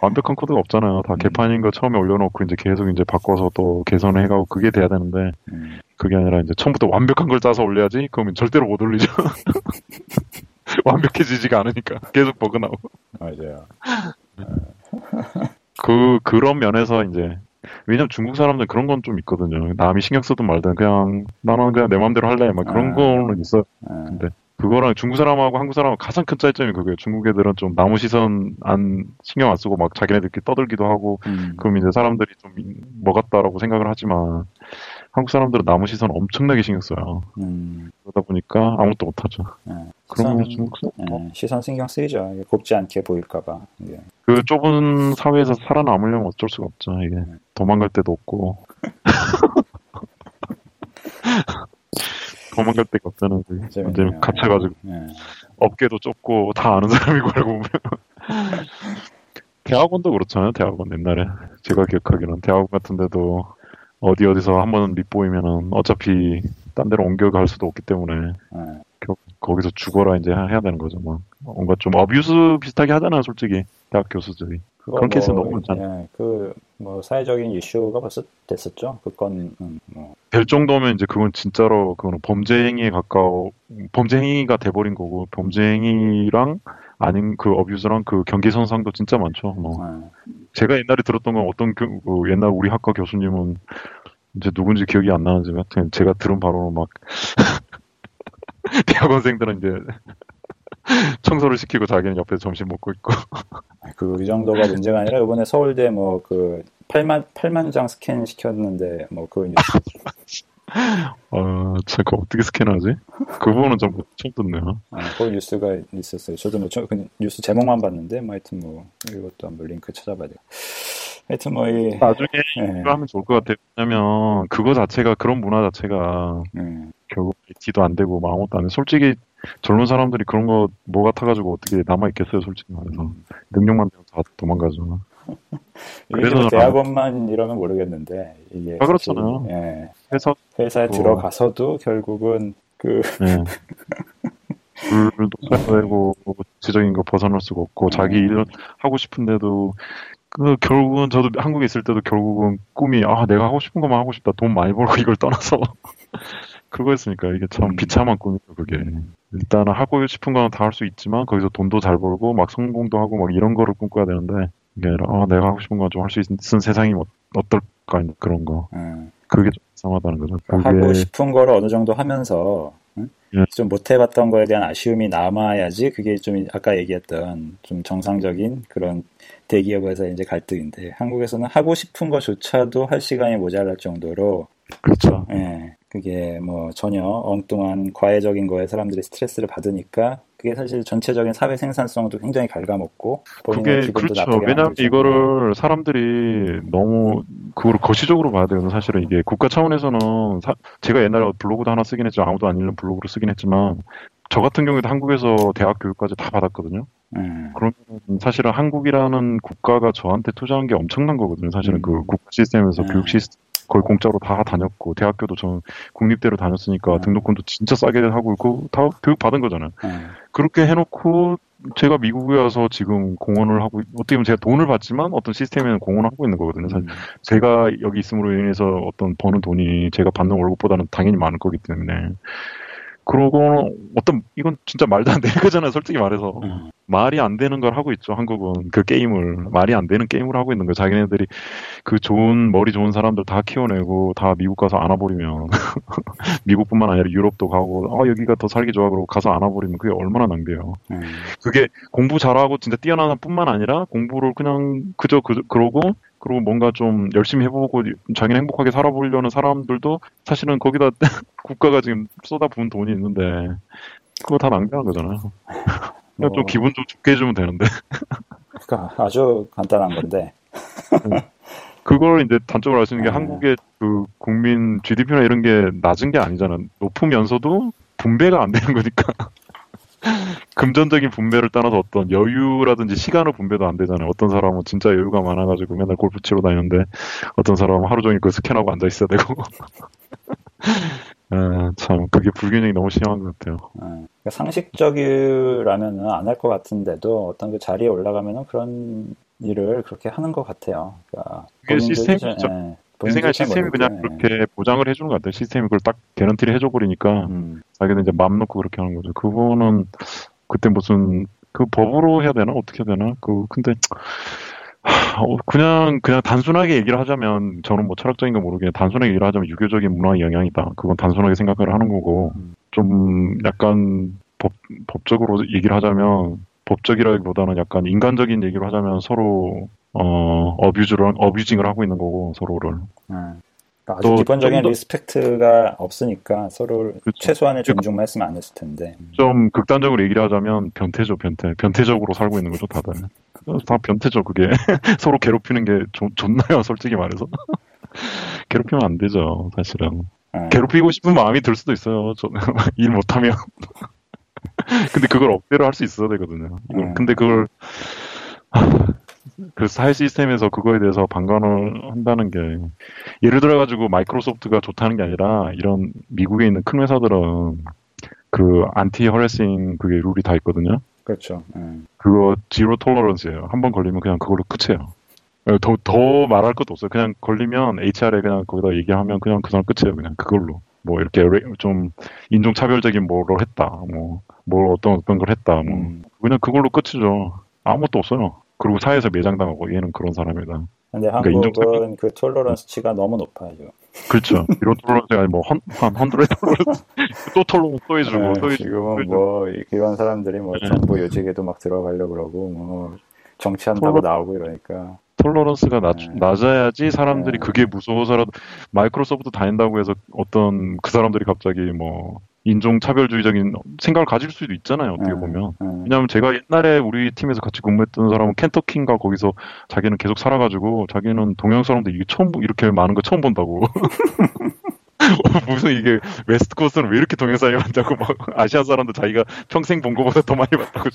완벽한 코드가 없잖아요. 다 개판인 거 처음에 올려놓고 이제 계속 이제 바꿔서 또 개선을 해가고 그게 돼야 되는데 음. 그게 아니라 이제 처음부터 완벽한 걸 짜서 올려야지? 그러면 절대로 못 올리죠. 완벽해지지가 않으니까. 계속 버그 나오고. 맞아요. 그 그런 면에서 이제 왜냐면 중국 사람들은 그런 건 좀 있거든요. 남이 신경 쓰든 말든 그냥 나는 그냥 내 마음대로 할래 막 그런 아. 거는 있어요. 예. 근데 그거랑 중국 사람하고 한국 사람하고 가장 큰 차이점이 그거예요. 중국 애들은 좀 나무 시선 안 신경 안 쓰고 막 자기네들끼리 떠들기도 하고 음. 그럼 이제 사람들이 좀 뭐 같다라고 생각을 하지만 한국 사람들은 나무 시선 엄청나게 신경 써요. 음. 그러다 보니까 아무것도 못하죠. 예. 그러면 시선, 중국 사람 예. 시선 신경 쓰이죠. 곱지 않게 보일까봐. 이게. 그 좁은 사회에서 살아남으려면 어쩔 수가 없죠. 이게 도망갈 데도 없고 도망갈 데가 없잖아요. 이제 재밌네요. 갇혀가지고 예. 업계도 좁고 다 아는 사람이고 알고 보면 대학원도 그렇잖아요. 대학원 옛날에 제가 기억하기로는 대학원 같은 데도 어디 어디서 한번 밑보이면은 어차피 딴 데로 옮겨갈 수도 없기 때문에 예. 겨- 거기서 죽어라 이제 해야 되는 거죠. 막 뭔가 좀 어뷰스 비슷하게 하잖아요. 솔직히 대학 교수들이. 그런 케이스 뭐, 너무 많잖아요. 예, 그, 뭐, 사회적인 이슈가 벌써 됐었죠. 그 건, 음, 뭐, 될 정도면 이제 그건 진짜로 그거는 범죄 행위에 가까워 범죄 행위가 돼버린 거고 범죄 행위랑 아닌 그 어뷰스랑 그 경계 선상도 진짜 많죠. 뭐 예. 제가 옛날에 들었던 건 어떤 교- 그 옛날 우리 학과 교수님은 이제 누군지 기억이 안 나는지만 하여튼 제가 들은 바로는 막 대학원생들은 이제 청소를 시키고 자기는 옆에서 점심 먹고 있고. 그, 이 정도가 문제가 아니라, 이번에 서울대 뭐, 그, 8만, 8만 장 스캔 시켰는데, 뭐, 그, 아, 참, 그 어떻게 스캔하지? 그 부분은 좀 처음 듣네요. 아, 그 뉴스가 있었어요. 저도 뭐, 저, 그냥 뉴스 제목만 봤는데, 뭐 하여튼 뭐, 이것도 한번 링크 찾아봐야 돼요. 하여튼 뭐, 이. 나중에 네. 이거 하면 좋을 것 같아요. 왜냐면, 그거 자체가, 그런 문화 자체가, 네. 결국 IT도 안 되고, 뭐 아무것도 안 돼. 솔직히, 젊은 사람들이 그런 거 뭐 같아가지고 어떻게 남아있겠어요, 솔직히 말해서. 음. 능력만 되면 다 도망가죠. 그래서 대학원만 이러면 모르겠는데 이게 아, 그렇잖아요. 예, 회사 회사에 뭐... 들어가서도 결국은 그 네. 써야 되고 지적인 거 벗어날 수가 없고 자기 음. 일 하고 싶은데도 그 결국은 저도 한국에 있을 때도 결국은 꿈이 아 내가 하고 싶은 것만 하고 싶다 돈 많이 벌고 이걸 떠나서 그거였으니까 이게 참 음. 비참한 꿈이죠 그게 일단은 하고 싶은 거는 다 할 수 있지만 거기서 돈도 잘 벌고 막 성공도 하고 막 이런 거를 꿈꿔야 되는데 이게 아니라 어, 내가 하고 싶은 거좀할 수 있는 세상이 뭐, 어떨까 그런 거. 음. 그게 좀 이상하다는 거죠. 그러니까 그게... 하고 싶은 거를 어느 정도 하면서 응? 예. 좀 못해봤던 거에 대한 아쉬움이 남아야지 그게 좀 아까 얘기했던 좀 정상적인 그런 대기업에서 이제 갈등인데 한국에서는 하고 싶은 것조차도 할 시간이 모자랄 정도로 그렇죠. 예. 그게 뭐 전혀 엉뚱한 과외적인 거에 사람들이 스트레스를 받으니까 그게 사실 전체적인 사회 생산성도 굉장히 갉아먹고 그게 그렇죠. 왜냐하면 이거를 사람들이 너무 그걸 거시적으로 봐야 돼요. 사실은 이게 국가 차원에서는 사, 제가 옛날에 블로그도 하나 쓰긴 했지만 아무도 안 읽는 블로그를 쓰긴 했지만 저 같은 경우에도 한국에서 대학 교육까지 다 받았거든요. 음. 그러면 사실은 한국이라는 국가가 저한테 투자한 게 엄청난 거거든요. 사실은 음. 그 국가 시스템에서 음. 교육 시스템 거의 공짜로 다 다녔고 대학교도 저는 국립대로 다녔으니까 음. 등록금도 진짜 싸게 하고 그다 교육 받은 거잖아요. 음. 그렇게 해놓고 제가 미국에 와서 지금 공헌을 하고 어떻게 보면 제가 돈을 받지만 어떤 시스템에는 공헌을 하고 있는 거거든요. 사실 음. 제가 여기 있음으로 인해서 어떤 버는 돈이 제가 받는 월급보다는 당연히 많을 거기 때문에 그러고 어떤 이건 진짜 말도 안 되는 거잖아요. 솔직히 말해서 음. 말이 안 되는 걸 하고 있죠. 한국은 그 게임을 말이 안 되는 게임을 하고 있는 거예요. 자기네들이 그 좋은 머리 좋은 사람들 다 키워내고 다 미국 가서 안아버리면 미국뿐만 아니라 유럽도 가고 아 여기가 더 살기 좋아 그러고 가서 안아버리면 그게 얼마나 낭비예요. 음. 그게 공부 잘하고 진짜 뛰어난 뿐만 아니라 공부를 그냥 그저 그, 그러고 그리고 뭔가 좀 열심히 해보고 자기는 행복하게 살아보려는 사람들도 사실은 거기다 국가가 지금 쏟아부은 돈이 있는데 그거 다 낭비한 거잖아요. 그냥 뭐... 좀 기분 좀 좋게 해주면 되는데. 그러니까 아주 간단한 건데. 그걸 이제 단점으로 알수 있는 게 네. 한국의 그 국민 GDP나 이런 게 낮은 게 아니잖아. 높으면서도 분배가 안 되는 거니까. 금전적인 분배를 떠나서 어떤 여유라든지 시간을 분배도 안 되잖아요. 어떤 사람은 진짜 여유가 많아가지고 맨날 골프 치러 다니는데 어떤 사람은 하루 종일 그 스캔하고 앉아 있어야 되고. 아, 참 그게 불균형이 너무 심한 것 같아요. 아, 상식적이라면은 안 할 것 같은데도 어떤 그 자리에 올라가면은 그런 일을 그렇게 하는 것 같아요. 그러니까 그게 시스템이죠. 예. 생활 시스템이 그냥 그렇게 보장을 해주는 것 같아요. 시스템이 그걸 딱 개런티를 해줘 버리니까 음. 자기는 이제 맘 놓고 그렇게 하는 거죠. 그거는 그때 무슨 그 법으로 해야 되나 어떻게 해야 되나 그 근데 어, 그냥 그냥 단순하게 얘기를 하자면 저는 뭐 철학적인 거 모르게 단순하게 얘기를 하자면 유교적인 문화의 영향이다. 그건 단순하게 생각을 하는 거고 음. 좀 약간 법 법적으로 얘기를 하자면 법적이라기보다는 약간 인간적인 얘기를 하자면 서로 어, abuse를, abusing을 하고 있는 거고, 서로를. 음. 그러니까 아주 기본적인 더, respect가 없으니까 서로 그렇죠. 최소한의 존중만 했으면 안 했을 텐데. 좀 극단적으로 얘기를 하자면 변태죠, 변태. 변태적으로 살고 있는 거죠, 다들. 다 변태죠, 그게. 서로 괴롭히는 게 좋, 좋나요, 솔직히 말해서. 괴롭히면 안 되죠, 사실은. 음. 괴롭히고 싶은 마음이 들 수도 있어요, 저, 일 못하면. 근데 그걸 억대로 할 수 있어야 되거든요. 음. 근데 그걸, 그 사회 시스템에서 그거에 대해서 방관을 한다는 게 예를 들어 가지고 마이크로소프트가 좋다는 게 아니라 이런 미국에 있는 큰 회사들은 그 안티 허레싱 그게 룰이 다 있거든요. 그렇죠. 음. 그거 지로 톨러런스예요. 한 번 걸리면 그냥 그걸로 끝이에요. 더, 더 말할 것도 없어요. 그냥 걸리면 HR에 그냥 거기다 얘기하면 그냥 그 사람 끝이에요. 그냥 그걸로. 뭐 이렇게 좀 인종차별적인 뭐를 했다. 뭐, 뭘 어떤 어떤 걸 했다. 뭐. 음. 그냥 그걸로 끝이죠. 아무것도 없어요. 그리고 사회에서 매장당하고 얘는 그런 사람이다. 근데 그러니까 한국은 그 톨러런스치가 너무 높아요. 그렇죠. 이런 톨러런스가 아니 뭐한 헌드레 톨러런스 또 톨러런스 또 해주고 네, 또 지금은 뭐 이런 사람들이 뭐 네. 정부 요직에도 막 들어가려 그러고 뭐 정치한다고 톨러... 나오고 이러니까 톨러런스가 낮, 네. 낮아야지 사람들이 네. 그게 무서워서라도 마이크로소프트 다닌다고 해서 어떤 그 사람들이 갑자기 뭐 인종 차별주의적인 생각을 가질 수도 있잖아요. 어떻게 네. 보면. 네. 왜냐하면 제가 옛날에 우리 팀에서 같이 근무했던 사람은 켄터키인가 거기서 자기는 계속 살아가지고 자기는 동양 사람들 이게 처음 이렇게 많은 거 처음 본다고. 무슨 이게 West Coast는 왜 이렇게 동양 사람이 많다고 막 아시아 사람도 자기가 평생 본 거보다 더 많이 봤다고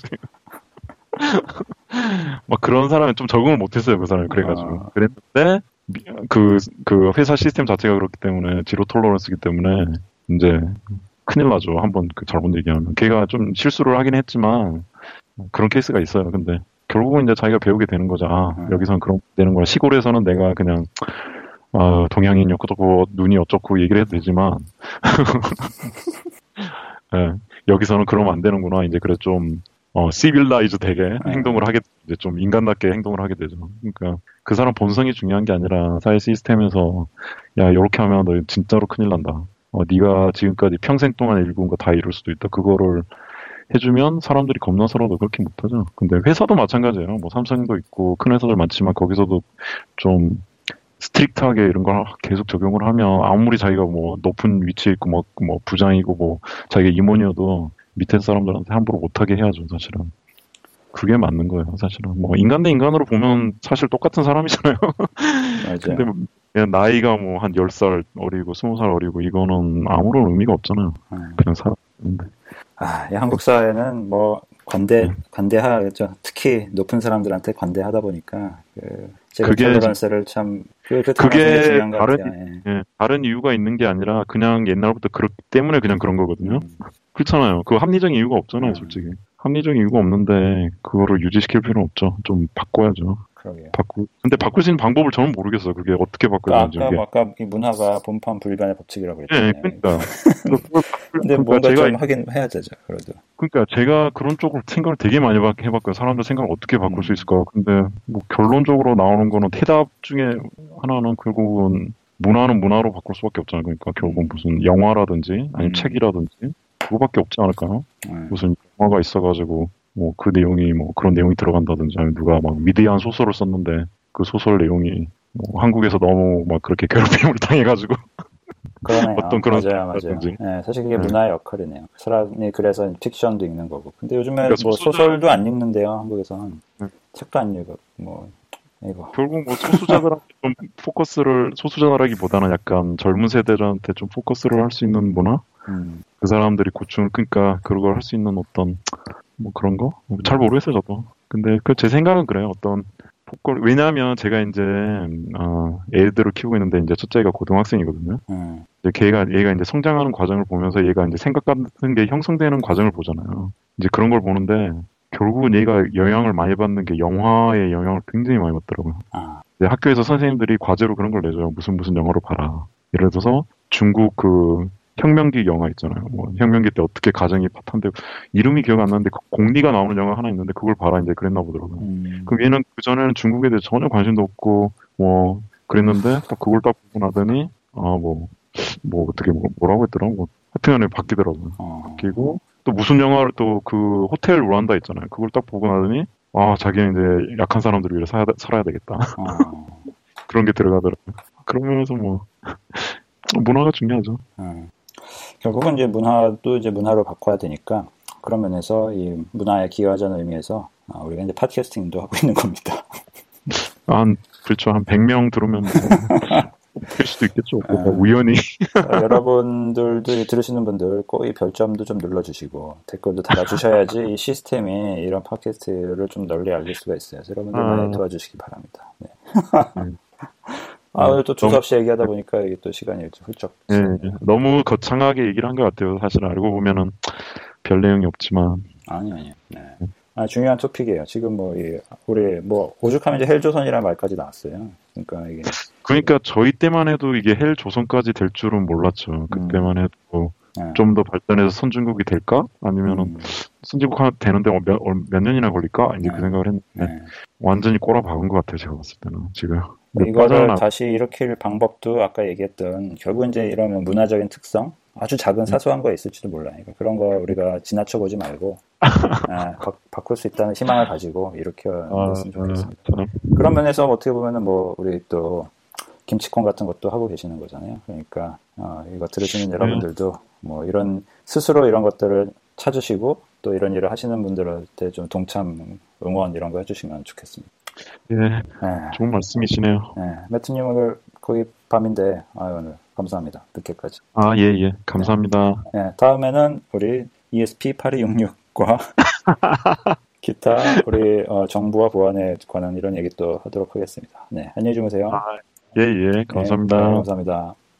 막 그런 사람이 좀 적응을 못했어요 그 사람이 그래가지고 아. 그랬는데 그, 그 회사 시스템 자체가 그렇기 때문에 zero tolerance기 때문에 이제 큰일 나죠 한번 그 잘못 얘기하면 걔가 좀 실수를 하긴 했지만 그런 케이스가 있어요 근데 결국은 이제 자기가 배우게 되는 거죠 아, 음. 여기서는 그런 되는 거야 시골에서는 내가 그냥 어, 동양인이었고 눈이 어쩌고 얘기를 해도 되지만 네, 여기서는 그러면 안 되는구나 이제 그래 좀 어, civilized 되게 네. 행동을 하게 이제 좀 인간답게 행동을 하게 되죠. 그러니까 그 사람 본성이 중요한 게 아니라 사회 시스템에서 야 이렇게 하면 너 진짜로 큰일 난다. 어, 네가 지금까지 평생 동안 이룬 거 다 잃을 수도 있다. 그거를 해주면 사람들이 겁나서라도 그렇게 못하죠. 근데 회사도 마찬가지예요. 뭐 삼성도 있고 큰 회사들 많지만 거기서도 좀 strict하게 이런 걸 계속 적용을 하면 아무리 자기가 뭐 높은 위치에 있고 뭐, 뭐 부장이고 뭐 자기가 임원이어도 밑에 사람들한테 함부로 못하게 해야죠, 사실은. 그게 맞는 거예요, 사실은. 뭐, 인간 대 인간으로 보면 사실 똑같은 사람이잖아요. 맞아요. 근데 뭐 그냥 나이가 뭐 한 10살 어리고 20살 어리고 이거는 아무런 의미가 없잖아요. 음. 그냥 살았는데. 아, 이 한국 사회는 뭐 관대 음. 관대하죠. 특히 높은 사람들한테 관대하다 보니까 그 그게 톨러런스를 참 그, 그 그게 다른 예. 예, 다른 이유가 있는 게 아니라 그냥 옛날부터 그렇기 때문에 그냥 그런 거거든요. 음. 그렇잖아요. 그 합리적인 이유가 없잖아요, 음. 솔직히. 합리적인 이유가 없는데 그거를 유지시킬 필요는 없죠. 좀 바꿔야죠. 그러게요. 바꾸. 근데 바꿀 수 있는 방법을 저는 모르겠어요. 그게 어떻게 바꿔야 되는지. 아까 아까 이 문화가 본판 불변의 법칙이라고 그랬잖아요. 네, 그러니까. 근데 그러니까 뭔가 제가, 좀 하긴 해야 되죠. 그래도. 그러니까 제가 그런 쪽으로 생각을 되게 많이 해봤고요. 사람들 생각을 어떻게 바꿀 음. 수 있을까. 근데 뭐 결론적으로 나오는 거는 대답 중에 하나는 결국은 문화는 문화로 바꿀 수밖에 없잖아요. 그러니까 결국은 무슨 영화라든지 아니면 음. 책이라든지 그거밖에 없지 않을까요? 네. 무슨 영화가 있어가지고 뭐 그 내용이 뭐 그런 내용이 들어간다든지 아니면 누가 막 위대한 소설을 썼는데 그 소설 내용이 뭐 한국에서 너무 막 그렇게 괴롭힘을 당해가지고 그러네요. 어떤 그런 맞아요, 맞아요. 네, 사실 그게 네. 문화의 역할이네요. 사람이 그래서 픽션도 읽는 거고. 근데 요즘에 그러니까 뭐 소설... 도 안 읽는데요, 한국에서는 네. 책도 안 읽어. 뭐 이거. 결국 뭐 소수자들한테 좀 포커스를 소수자라기보다는 약간 젊은 세대들한테 좀 포커스를 할 수 있는 문화 음. 그 사람들이 고충을 그러니까 그런 걸할 수 있는 어떤 뭐 그런 거 잘 모르겠어요 저도. 근데 그 제 생각은 그래요. 어떤 폭걸 왜냐하면 제가 이제 어, 애들을 키우고 있는데 이제 첫째가 고등학생이거든요. 음. 이제 걔가 얘가 이제 성장하는 과정을 보면서 얘가 이제 생각 같은 게 형성되는 과정을 보잖아요. 이제 그런 걸 보는데 결국은 얘가 영향을 많이 받는 게 영화의 영향을 굉장히 많이 받더라고요. 아. 학교에서 선생님들이 과제로 그런 걸 내줘요. 무슨 무슨 영화로 봐라. 예를 들어서 중국 그 혁명기 영화 있잖아요. 뭐 혁명기 때 어떻게 가정이 파탄되고 이름이 기억 안 나는데 그 공리가 나오는 영화 하나 있는데 그걸 봐라 이제 그랬나 보더라고요. 음. 그럼 얘는 그 전에는 중국에 대해 전혀 관심도 없고 뭐 그랬는데 딱 그걸 딱 보고 나더니 아뭐뭐 뭐 어떻게 뭐, 뭐라고 했더라 뭐 하여튼간에 바뀌더라고요. 어. 바뀌고 또 무슨 영화를 또 그 호텔 루안다 있잖아요. 그걸 딱 보고 나더니 아 자기는 이제 약한 사람들을 위해 살아야, 살아야 되겠다. 어. 그런 게 들어가더라고요. 그러면서 뭐 문화가 중요하죠. 음. 결국은 이제 문화도 이제 문화로 바꿔야 되니까 그런 면에서 이 문화에 기여하자는 의미에서 아, 우리가 이제 팟캐스팅도 하고 있는 겁니다. 한 그렇죠 한 100명 들으면 뭐 될 수도 있겠죠. 뭐 네. 우연히. 어, 여러분들도 들으시는 분들 꼭 이 별점도 좀 눌러주시고 댓글도 달아주셔야지 이 시스템이 이런 팟캐스트를 좀 널리 알릴 수가 있어요. 여러분들 많이 아... 도와주시기 바랍니다. 네. 음. 아, 오늘 또 주저 없이 얘기하다 보니까 이게 또 시간이 훌쩍. 네, 너무 거창하게 얘기를 한 것 같아요. 사실 알고 보면은 별 내용이 없지만. 아니, 아니요. 네. 아, 중요한 토픽이에요. 지금 뭐, 이, 우리, 뭐, 오죽하면 이제 헬조선이라는 말까지 나왔어요. 그러니까 이게. 그러니까 저희 때만 해도 이게 헬조선까지 될 줄은 몰랐죠. 그때만 음. 해도 네. 좀더 발전해서 선진국이 될까? 아니면은 음. 선진국 되는데 몇, 몇 년이나 걸릴까? 이제 그 네. 그 생각을 했는데 네. 완전히 꼬라박은 것 같아요. 제가 봤을 때는 지금. 이거를 다시 일으킬 방법도 아까 얘기했던 결국 이제 이러면 문화적인 특성, 아주 작은 사소한 거 있을지도 몰라요. 그러니까 그런 거 우리가 지나쳐 보지 말고 아, 바, 바꿀 수 있다는 희망을 가지고 이렇게 아, 했으면 좋겠습니다. 저는 그런 면에서 어떻게 보면은 뭐 우리 또 김치콘 같은 것도 하고 계시는 거잖아요. 그러니까 어, 이거 들으시는 여러분들도 뭐 이런 스스로 이런 것들을 찾으시고 또 이런 일을 하시는 분들한테 좀 동참 응원 이런 거 해주시면 좋겠습니다. 예, 네. 좋은 말씀이시네요. 네. 매트님 오늘 거기 밤인데 아유 오늘 감사합니다. 늦게까지. 아, 예, 예. 감사합니다. 네, 다음에는 우리 ESP8266과 기타 우리 어, 정부와 보안에 관한 이런 얘기 또 하도록 하겠습니다. 네, 안녕히 주무세요. 아, 예, 예. 감사합니다. 네, 감사합니다.